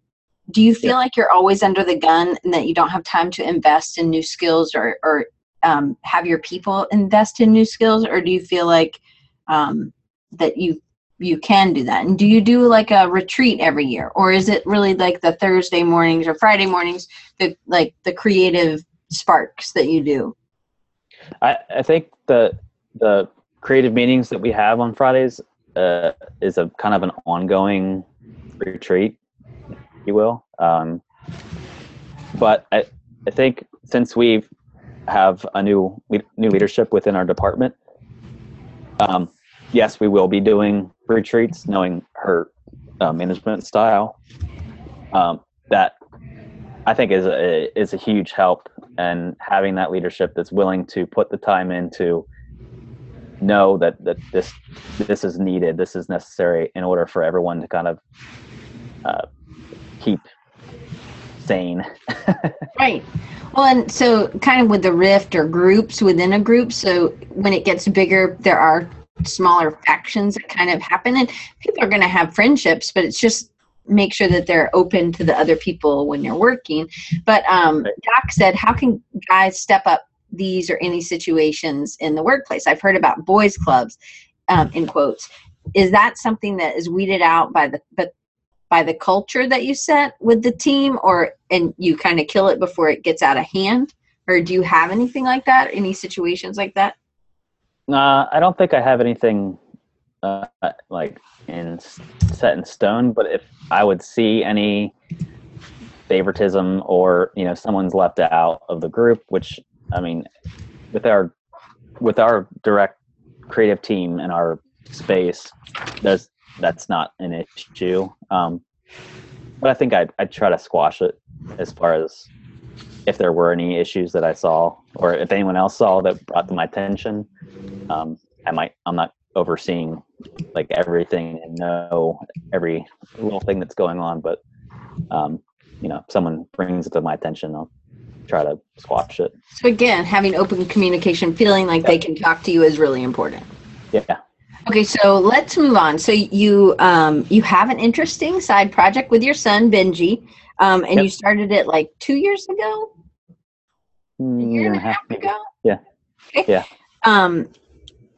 do you feel Yeah. like you're always under the gun and that you don't have time to invest in new skills or or um, have your people invest in new skills, or do you feel like um, that you you can do that. And do you do like a retreat every year, or is it really like the Thursday mornings or Friday mornings, the like the creative sparks that you do? I, I think the the creative meetings that we have on Fridays uh, is a kind of an ongoing retreat, if you will. Um, but I, I think since we have a new new leadership within our department, um, yes, we will be doing retreats, knowing her uh, management style. Um, that I think is a is a huge help, and having that leadership that's willing to put the time in to know that that this this is needed, this is necessary in order for everyone to kind of uh, keep sane. Right. Well, and so kind of with the rift or groups within a group. So when it gets bigger, there are smaller factions that kind of happen, and people are going to have friendships, but it's just make sure that they're open to the other people when you're working. But um, Doc said, how can guys step up these or any situations in the workplace? I've heard about boys clubs, um, in quotes. Is that something that is weeded out by the but by the culture that you set with the team or and you kind of kill it before it gets out of hand or do you have anything like that any situations like that Uh, I don't think I have anything uh, like in set in stone, but if I would see any favoritism or you know someone's left out of the group, which I mean, with our with our direct creative team and our space, there's that's not an issue. Um, but I think I'd, I'd try to squash it as far as if there were any issues that I saw or if anyone else saw that brought to my attention um, I might I'm not overseeing like everything and know every little thing that's going on, but um, you know, if someone brings it to my attention, I'll try to squash it. so again having open communication feeling like they can talk to you is really important Yeah. okay so let's move on so you um you have an interesting side project with your son benji um and Yep. you started it like two years ago a Mm, year and a half, half ago Yeah. okay Yeah. um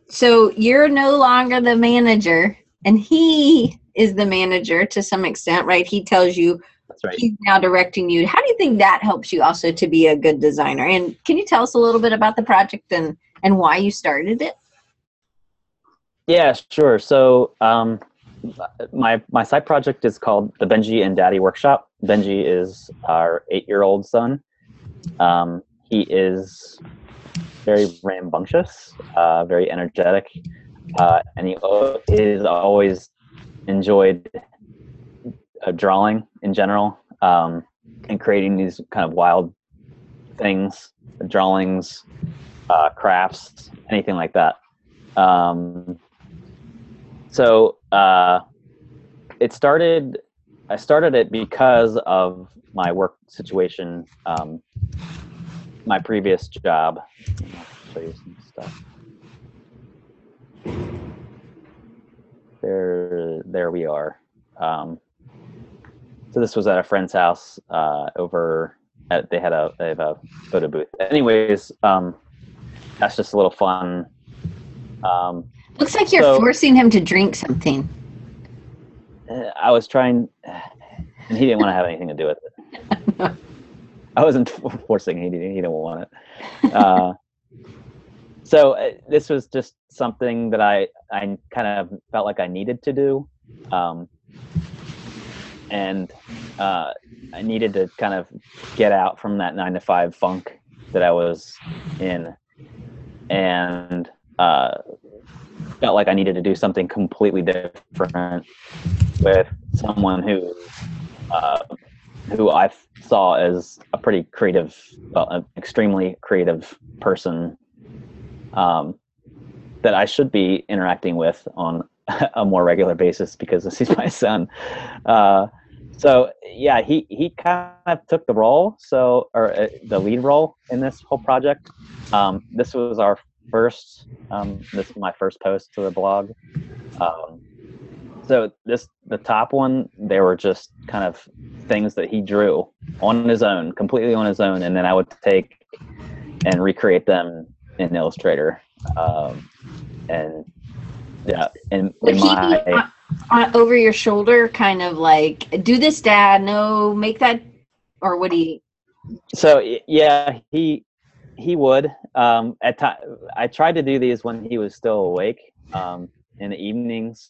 so you're no longer the manager, and he is the manager to some extent, right? He tells you That's right. he's now directing you. How do you think that helps you also to be a good designer? And can you tell us a little bit about the project and and why you started it? Yeah, sure. So um, my my side project is called the Benji and Daddy Workshop. Benji is our eight-year-old son. Um, he is very rambunctious, uh, very energetic, uh, and he is always enjoyed uh, drawing in general um, and creating these kind of wild things, drawings, uh, crafts, anything like that. Um, so uh, it started. I started it because of my work situation, um, my previous job. I'll show you some stuff. There, there we are. Um, so this was at a friend's house uh, over. At, they had a they have a photo booth. Anyways, um, that's just a little fun. Um, Looks like you're So- forcing him to drink something. I was trying, and he didn't want to have anything to do with it. I wasn't forcing; he didn't. He didn't want it. Uh, so uh, this was just something that I I kind of felt like I needed to do, um, and uh, I needed to kind of get out from that nine to five funk that I was in, and uh, felt like I needed to do something completely different with someone who uh, who I saw as a pretty creative, well, an extremely creative person um, that I should be interacting with on a more regular basis because this is my son. Uh, so yeah, he he kind of took the role, so or uh, the lead role in this whole project. Um, this was our first. Um, this is my first post to the blog. Um, so this the top one they were just kind of things that he drew on his own completely on his own and then i would take and recreate them in illustrator um, and yeah and Would in he my be on, on, over your shoulder, kind of like, do this, Dad? No, make that, or would he? so yeah he he would um at time i tried to do these when he was still awake um in the evenings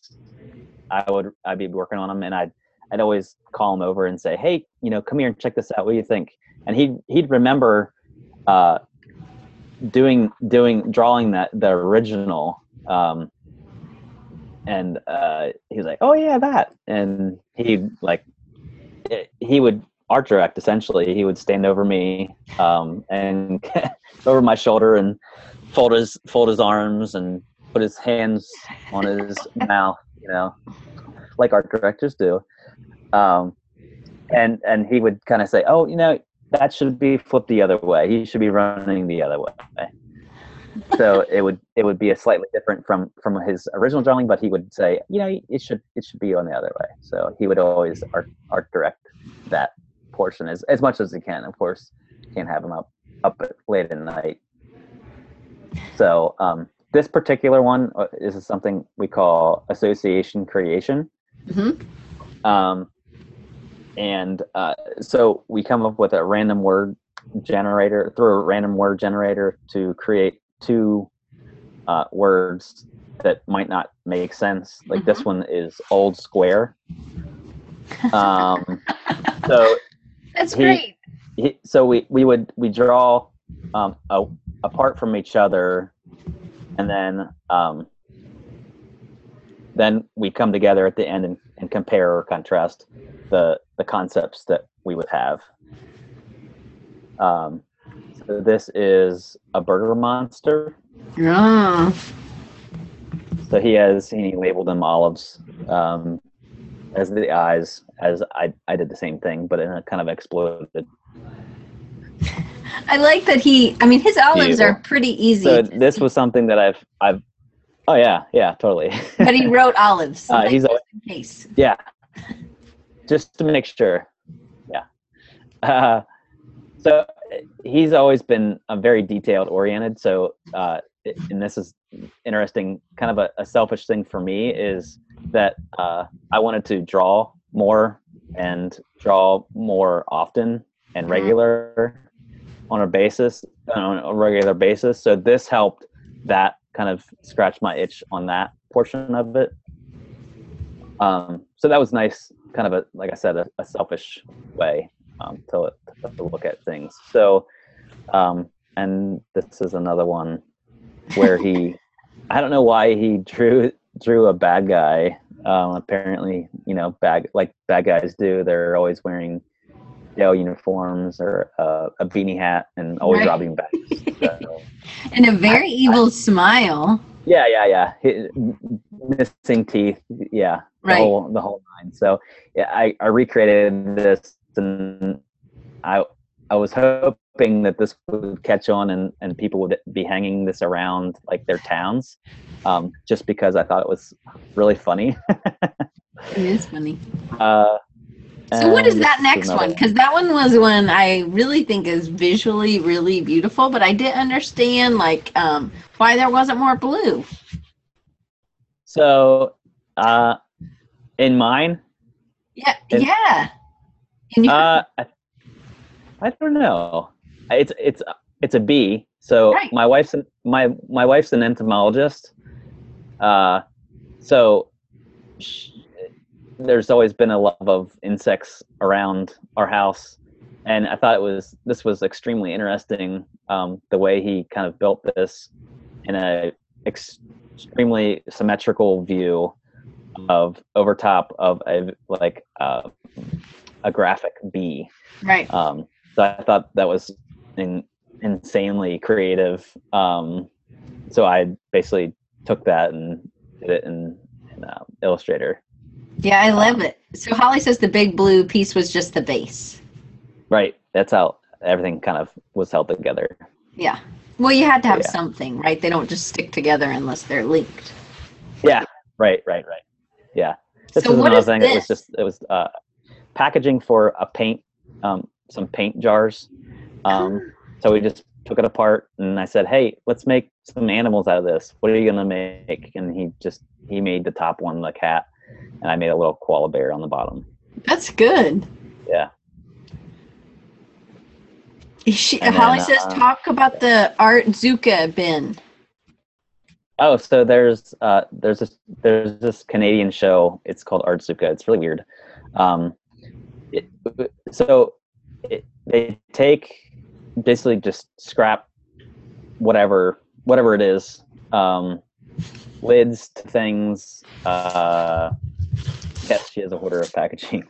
i would i'd be working on them and i'd i'd always call him over and say hey you know come here and check this out. What do you think? And he'd he'd remember uh doing doing drawing that the original um and uh he was like oh yeah that. And he'd like it- he would art direct essentially he would stand over me um, and over my shoulder and fold his fold his arms and put his hands on his mouth you know like art directors do um, and and he would kind of say oh you know that should be flipped the other way he should be running the other way so it would it would be a slightly different from from his original drawing but he would say you know it should it should be on the other way so he would always art art direct that portion as, as much as he can. Of course, can't have him up up late at night. So um, this particular one uh, is something we call association creation, Mhm. um, and uh, so we come up with a random word generator through a random word generator to create two uh, words that might not make sense. Like this one is old square. Um, so That's He- great. he, so we, we would we draw um, a, apart from each other and then um, then we come together at the end and, and compare or contrast the the concepts that we would have. Um, so this is a burger monster. Ah, so he has he labeled them olives um, as the eyes as I, I did the same thing but in a kind of exploded I like that he. I mean, his olives are pretty easy. so this was something that I've I've oh yeah yeah totally but he wrote olives. uh, like, he's always, in case. yeah just to make sure yeah uh, so uh, he's always been a very detailed oriented so uh, and this is interesting, kind of a, a selfish thing for me is that uh, I wanted to draw more and draw more often and Mhm. regular on a basis on a regular basis. So this helped that kind of scratch my itch on that portion of it. Um, so that was nice, kind of a like I said, a, a selfish way um, to, to look at things. So, um, and this is another one where he, I don't know why he drew drew a bad guy. Um, apparently, you know, bad like bad guys do. They're always wearing Dale uniforms or uh, a beanie hat and always Right. robbing banks. So, And a very evil smile. yeah, yeah, yeah. Hi- missing teeth. Yeah, the Right. whole the whole nine. So yeah, I, I recreated this and I I was hoping that this would catch on and, and people would be hanging this around like their towns. Um, just because I thought it was really funny. It is funny. Uh, So what is that next another one? Because that one was one I really think is visually really beautiful, but I didn't understand like um, why there wasn't more blue. So uh, in mine, Yeah, yeah. And you- Uh, I, I don't know. It's it's it's a bee. So Right. my wife's an, my my wife's an entomologist. Uh, so there's always been a love of insects around our house, and I thought it was this was extremely interesting. Um, the way he kind of built this in a ex- extremely symmetrical view of over top of a like uh, a graphic bee. right. Um, so I thought that was in, insanely creative. Um, so I basically took that and did it in, in uh, Illustrator. Yeah, I love it. So Holly says the big blue piece was just the base. Right. That's how everything kind of was held together. Yeah. Well, you had to have Yeah. something, right? They don't just stick together unless they're linked. Yeah. Right. Right. Right. Yeah. This So is what another is thing. It was just it was uh, packaging for a paint, um, some paint jars. Um, so we just took it apart and I said, "Hey, let's make some animals out of this. What are you gonna make?" And he just he made the top one the cat, and I made a little koala bear on the bottom. That's good. Yeah. She, And Holly then, says, uh, talk about the Artzooka bin. Oh, so there's uh, there's this there's this Canadian show. It's called Artzooka. It's really weird. Um, it, so it, they take basically just scrap whatever whatever it is, um, lids to things. Uh, yes, she has a order of packaging.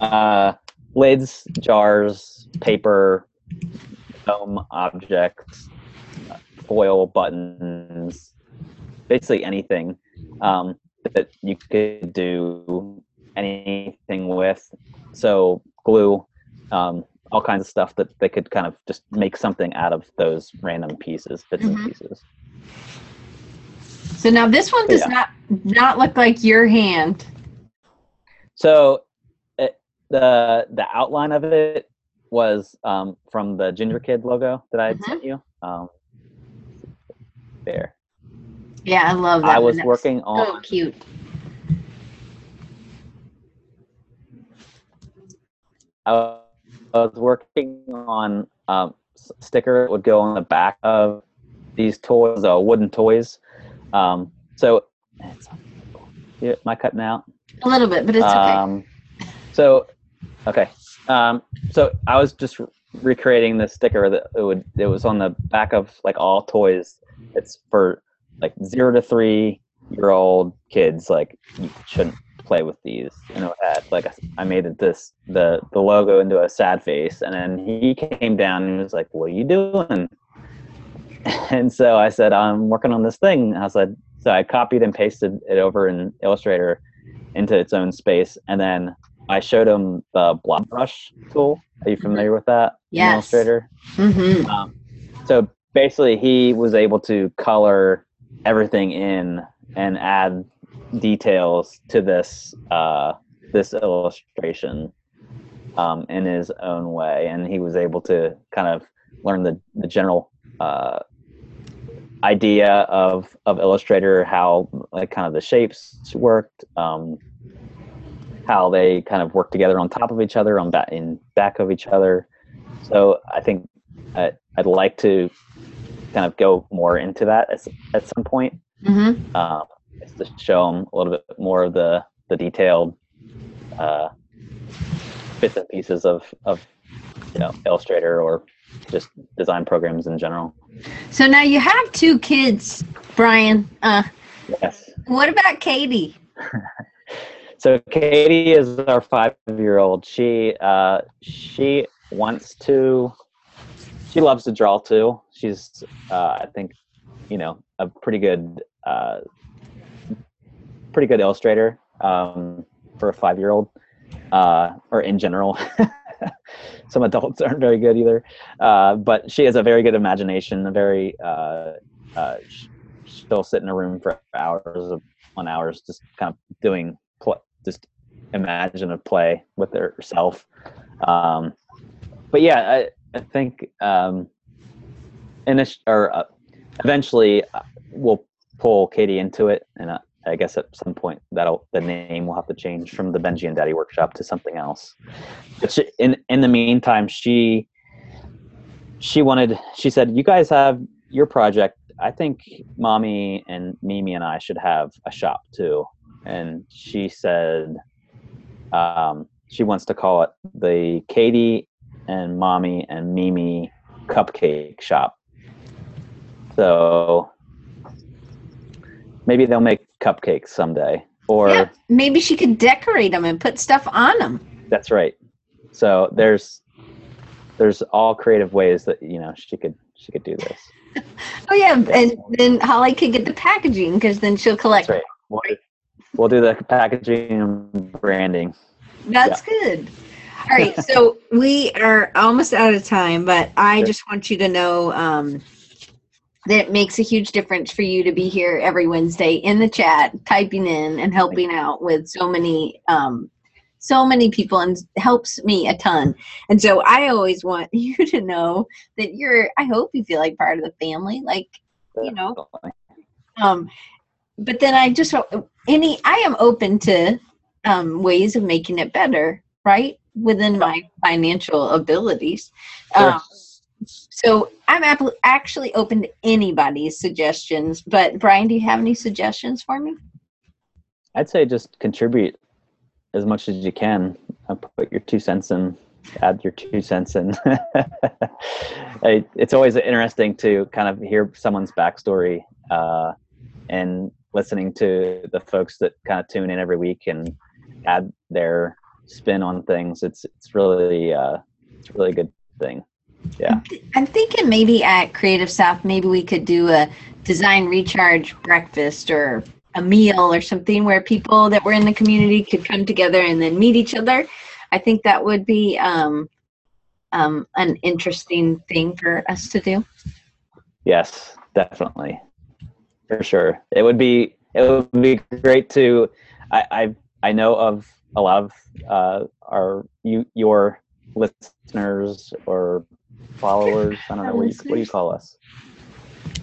Uh, lids, jars, paper, foam objects, foil buttons, basically anything um, that you could do anything with. So glue, um, all kinds of stuff that they could kind of just make something out of those random pieces, bits Mhm. and pieces. So now this one does yeah. not not look like your hand. So it, the the outline of it was um, from the Ginger Kid logo that I had Mhm. sent you. Um, there, Yeah, I love that. I was working so on. cute. I was working on um, s- sticker that would go on the back of these toys, uh, wooden toys. Um, so, yeah, am I cutting out? A little bit, but it's okay. Um, so, okay. Um, so I was just re- recreating the sticker that it would. It was on the back of like all toys. It's for like zero to three year old kids. Like you shouldn't play with these. And it had like a, I made it this the the logo into a sad face, and then he came down and was like, "What are you doing?" And so I said, "I'm working on this thing." I said, so I copied and pasted it over in Illustrator into its own space, and then I showed him the blob brush tool. Are you familiar with that? in Yes. Illustrator. hmm Um, so basically, he was able to color everything in and add details to this uh, this illustration um, in his own way, and he was able to kind of learn the the general uh, idea of of Illustrator, how like kind of the shapes worked, um, how they kind of work together on top of each other, on back in back of each other. So I think I, I'd like to kind of go more into that at, at some point. Mm-hmm. Uh, to show them a little bit more of the the detailed uh, bits and pieces of of you know Illustrator or just design programs in general. So now you have two kids, Brian. Uh, Yes. what about Katie? So Katie is our five-year-old. She uh, she wants to. She loves to draw too. She's uh, I think, you know, a pretty good uh, pretty good illustrator um, for a five-year-old, uh, or in general. Some adults aren't very good either, uh, but she has a very good imagination. A very uh, uh, she'll sit in a room for hours on hours, just kind of doing pl- just imaginative play with herself. Um, but yeah, I, I think um, init- or uh, eventually uh, we'll pull Katie into it, and uh, I guess at some point that'll the name will have to change from the Benji and Daddy Workshop to something else. But she, in in the meantime, she she wanted she said, "You guys have your project. I think mommy and Mimi and I should have a shop too." And she said um, she wants to call it the Katie and mommy and Mimi cupcake shop. So maybe they'll make cupcakes someday. Or Yeah, maybe she could decorate them and put stuff on them. that's right. So there's there's all creative ways that you know she could she could do this. Oh yeah, and then Holly could get the packaging because then she'll collect. That's right. We'll, we'll do the packaging and branding. That's good. All right, so we are almost out of time, but I Sure. just want you to know um, that it makes a huge difference for you to be here every Wednesday in the chat, typing in and helping out with so many, um, so many people, and helps me a ton. And so I always want you to know that you're. I hope you feel like part of the family, like You know. Um but then i just any i am open to um ways of making it better right within my financial abilities Sure. um, so i'm actually open to anybody's suggestions but brian do you have any suggestions for me I'd say just contribute as much as you can. Put your two cents in, add your two cents in. It's always interesting to kind of hear someone's backstory uh, and listening to the folks that kind of tune in every week and add their spin on things. It's it's really uh, it's a really good thing. Yeah. i'm thinking maybe at creative south maybe we could do a design recharge breakfast or a meal or something where people that were in the community could come together and then meet each other i think that would be um, um, an interesting thing for us to do Yes, definitely, for sure. It would be it would be great to. I I, I know of a lot of uh, our you your listeners or followers. I don't know what you, what do you call us.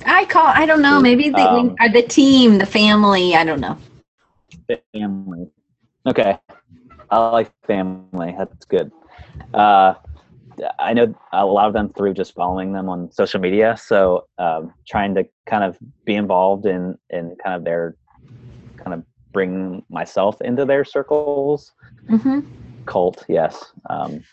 i call i don't know maybe the, Um, or the team the family i don't know Family. Okay, I like family. That's good. Uh, I know a lot of them through just following them on social media. So um, trying to kind of be involved in in kind of their kind of bring myself into their circles. hmm Cult, yes. Um,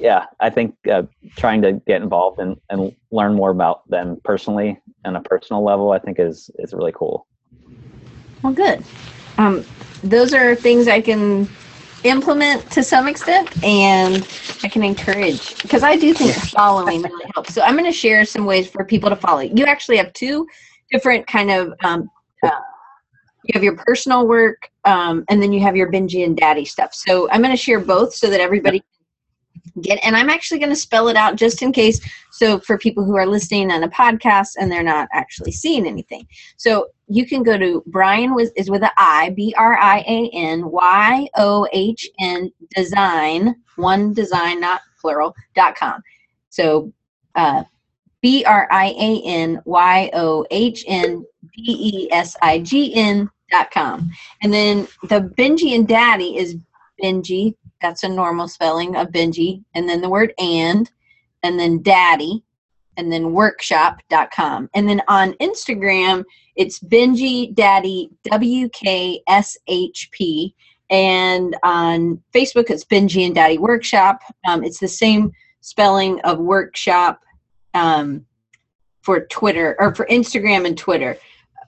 yeah, I think uh, trying to get involved and, and learn more about them personally on a personal level, I think is is really cool. well good. Um, those are things i can implement to some extent and i can encourage because i do think following really helps. So i'm going to share some ways for people to follow. You actually have two different kind of um, uh, you have your personal work um, and then you have your benji and daddy stuff. So i'm going to share both so that everybody get and i'm actually going to spell it out just in case so for people who are listening on a podcast and they're not actually seeing anything so you can go to Brian with is with a I B R I A N Y O H N design one design not plural dot com. So uh, B R I A N Y O H N D E S I G N dot com. And then the Benji and Daddy is Benji. That's a normal spelling of Benji. And then the word and, and then Daddy, and then workshop.com. And then on Instagram, it's Benji Daddy WKSHP. And on Facebook, it's Benji and Daddy Workshop. Um, it's the same spelling of workshop um, for Twitter or for Instagram and Twitter,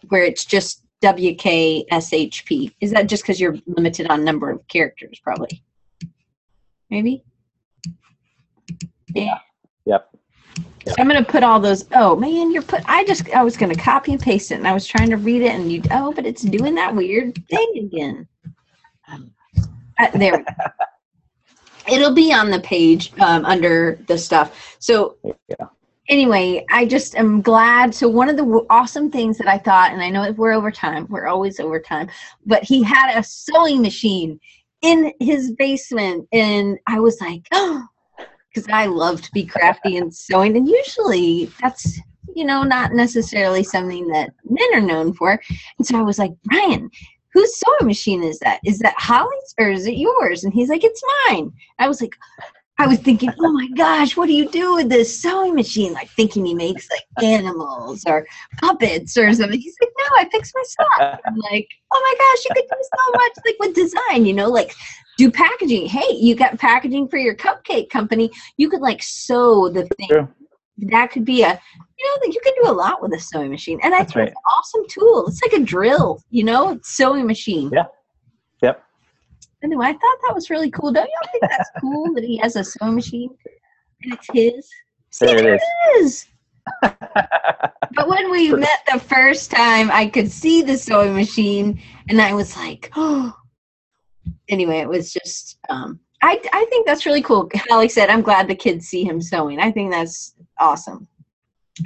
where it's just WKSHP. Is that just because you're limited on number of characters, probably? Maybe? Yeah. Yep. So I'm gonna put all those. Oh man, you're put. I just I was gonna copy and paste it, and I was trying to read it, and you. Oh, but it's doing that weird thing again. Uh, there. It'll be on the page um, under the stuff. So Yeah. anyway, I just am glad. So one of the w- awesome things that I thought, and I know we're over time, we're always over time, but he had a sewing machine in his basement, and I was like, oh, because I love to be crafty and sewing, and usually that's you know not necessarily something that men are known for. And so I was like, Brian. Whose sewing machine is that? Is that Holly's or is it yours? And he's like, It's mine. I was like, I was thinking, oh my gosh, what do you do with this sewing machine? Like thinking he makes like animals or puppets or something. He's like, I fix my stuff. I'm like, oh my gosh, you could do so much like with design, you know, like do packaging. Hey, you got packaging for your cupcake company. You could like sew the thing. That could be a, you know, that you can do a lot with a sewing machine. And I That's think right. it's an awesome tool. It's like a drill, you know, it's sewing machine. Yeah. Yep. Anyway, I thought that was really cool. Don't y'all think that's cool that he has a sewing machine and it's his? See, There it is. it is. But when we met the first time, I could see the sewing machine, and I was like, oh. Anyway, it was just. Um, I I think that's really cool. Holly said, "I'm glad the kids see him sewing." I think that's awesome.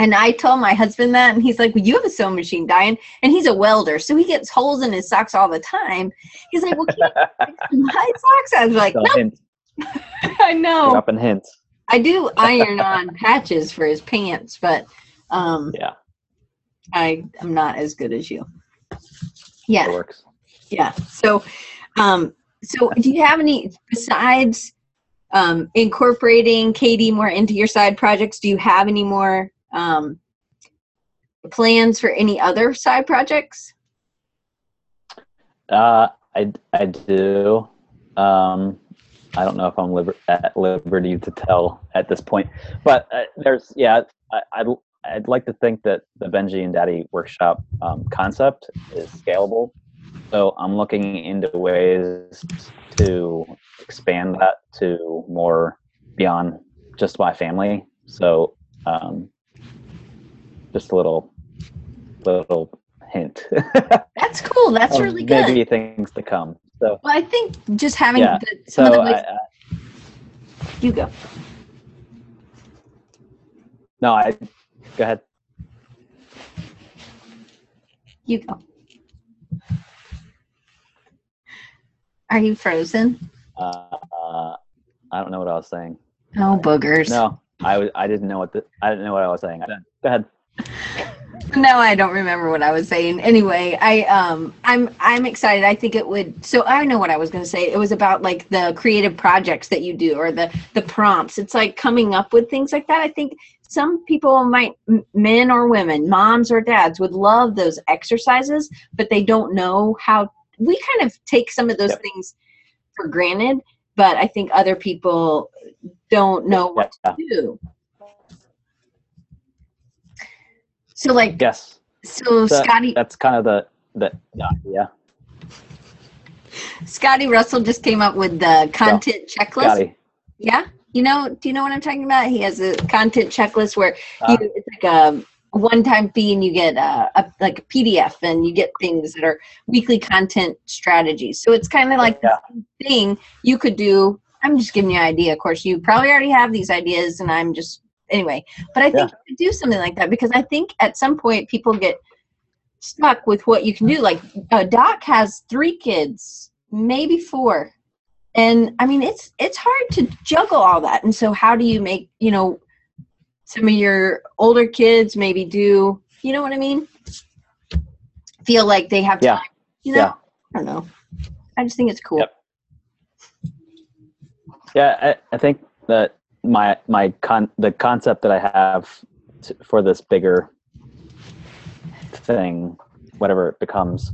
And I told my husband that, and he's like, well, "You have a sewing machine, Diane," and he's a welder, so he gets holes in his socks all the time. He's like, "Well, can you fix my socks?" I was like, "No, hint, I know." dropping hints. I do iron on patches for his pants, but um, Yeah, I am not as good as you. it Yeah, works. yeah. So, um, so do you have any besides um, incorporating Katie more into your side projects? Do you have any more um, plans for any other side projects? Uh, I I do. Um, I don't know if I'm liber- at liberty to tell at this point, but uh, there's yeah. I, I'd I'd like to think that the Benji and Daddy workshop um, concept is scalable. So I'm looking into ways to expand that to more beyond just my family. So um, just a little little hint. That's cool. That's really good. Maybe things to come. So Well, I think just having Yeah, the, some so of the I, ways I, you go. no, I go ahead. You go. Are you frozen? Uh, uh, I don't know what I was saying. Oh, boogers. No, I was. I didn't know what the, I didn't know what I was saying. Go ahead. No, I don't remember what I was saying. Anyway, I um I'm I'm excited. I think it would so I know what I was going to say. It was about like the creative projects that you do or the the prompts. It's like coming up with things like that. I think some people might men or women, moms or dads would love those exercises, but they don't know how we kind of take some of those Yep. things for granted, but I think other people don't know what Yeah. to do. So like Yes. so So Scotty That's kind of the the idea. Scotty Russell just came up with the content checklist. Scotty. Yeah, you know, do you know what I'm talking about? He has a content checklist where Uh, you, it's like a one-time fee, and you get a, a like a PDF, and you get things that are weekly content strategies. So it's kind of like Yeah. the same thing you could do. I'm just giving you an idea. Of course, you probably already have these ideas, and I'm just anyway. But I think you could do something like that because I think at some point people get stuck with what you can do. Like uh, Doc has three kids, maybe four, and I mean it's it's hard to juggle all that. And so how do you make you know some of your older kids maybe do, you know what I mean? Feel like they have Yeah. time. You know, Yeah. I don't know. I just think it's cool. Yep. Yeah, I, I think that my my con the concept that I have for this bigger thing, whatever it becomes,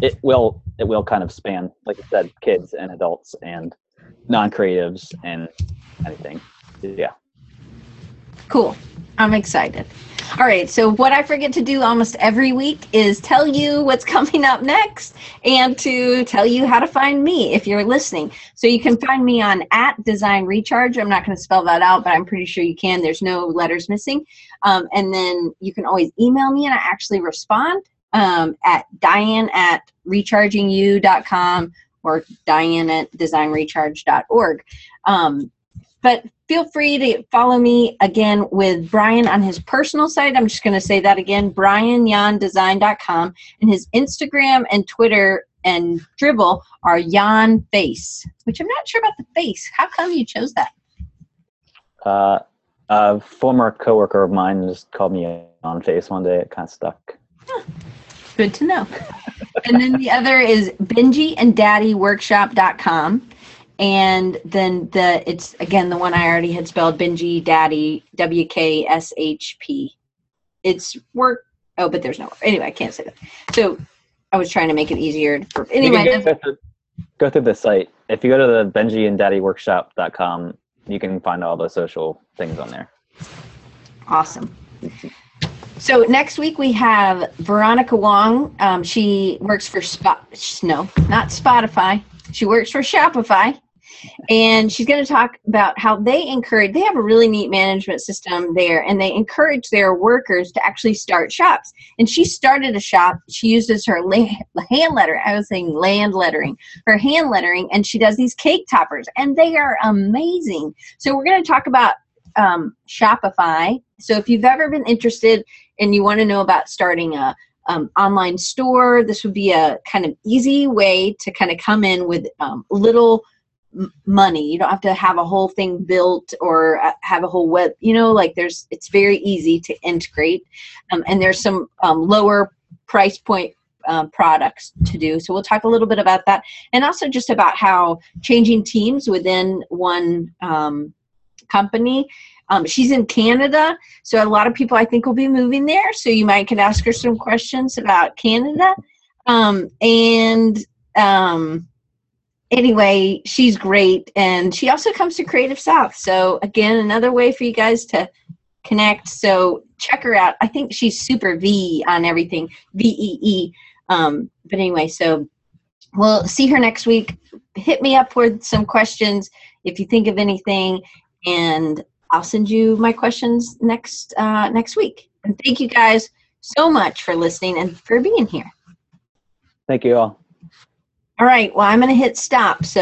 it will it will kind of span, like I said, kids and adults and non-creatives and anything. Yeah. Cool. I'm excited. All right. So, what I forget to do almost every week is tell you what's coming up next and to tell you how to find me if you're listening. So, you can find me on at Design Recharge. I'm not going to spell that out, but I'm pretty sure you can. There's no letters missing. Um, and then you can always email me and I actually respond um, at diane at rechargingyou.com or diane at designrecharge.org. Um, but feel free to follow me again with Brian on his personal site. I'm just going to say that again, brianyohndesign.com. And his Instagram and Twitter and Dribbble are Yohn Face, which I'm not sure about the face. How come you chose that? Uh, a former coworker of mine just called me on face one day. It kind of stuck. Good to know. and then the other is Benji and Daddy Workshop.com. And then the it's again the one I already had spelled Benji Daddy W K S H P. It's work oh, but there's no anyway, I can't say that. So I was trying to make it easier for anyway. can go, through, go through the site. If you go to the Benji and Daddy Workshop.com, you can find all the social things on there. Awesome. So next week we have Veronica Wong. Um, she works for Spot. No, not Spotify. She works for Shopify, and she's going to talk about how they encourage. They have a really neat management system there, and they encourage their workers to actually start shops. And she started a shop. She uses her hand letter. I was saying land lettering. Her hand lettering, and she does these cake toppers, and they are amazing. So we're going to talk about um, Shopify. So if you've ever been interested and you want to know about starting a um, online store, this would be a kind of easy way to kind of come in with um, little money. You don't have to have a whole thing built or uh, have a whole web. You know, like there's it's very easy to integrate, um, and there's some um, lower price point um, products to do. So we'll talk a little bit about that, and also just about how changing teams within one um, company. Um, she's in Canada, so a lot of people I think will be moving there. So you might could ask her some questions about Canada. Um, and um, anyway, she's great, and she also comes to Creative South. So again, another way for you guys to connect. So check her out. I think she's super V on everything, V E E. Um, but anyway, so we'll see her next week. Hit me up with some questions if you think of anything, and I'll send you my questions next uh, next week. And thank you guys so much for listening and for being here. Thank you all. All right, well, I'm going to hit stop. So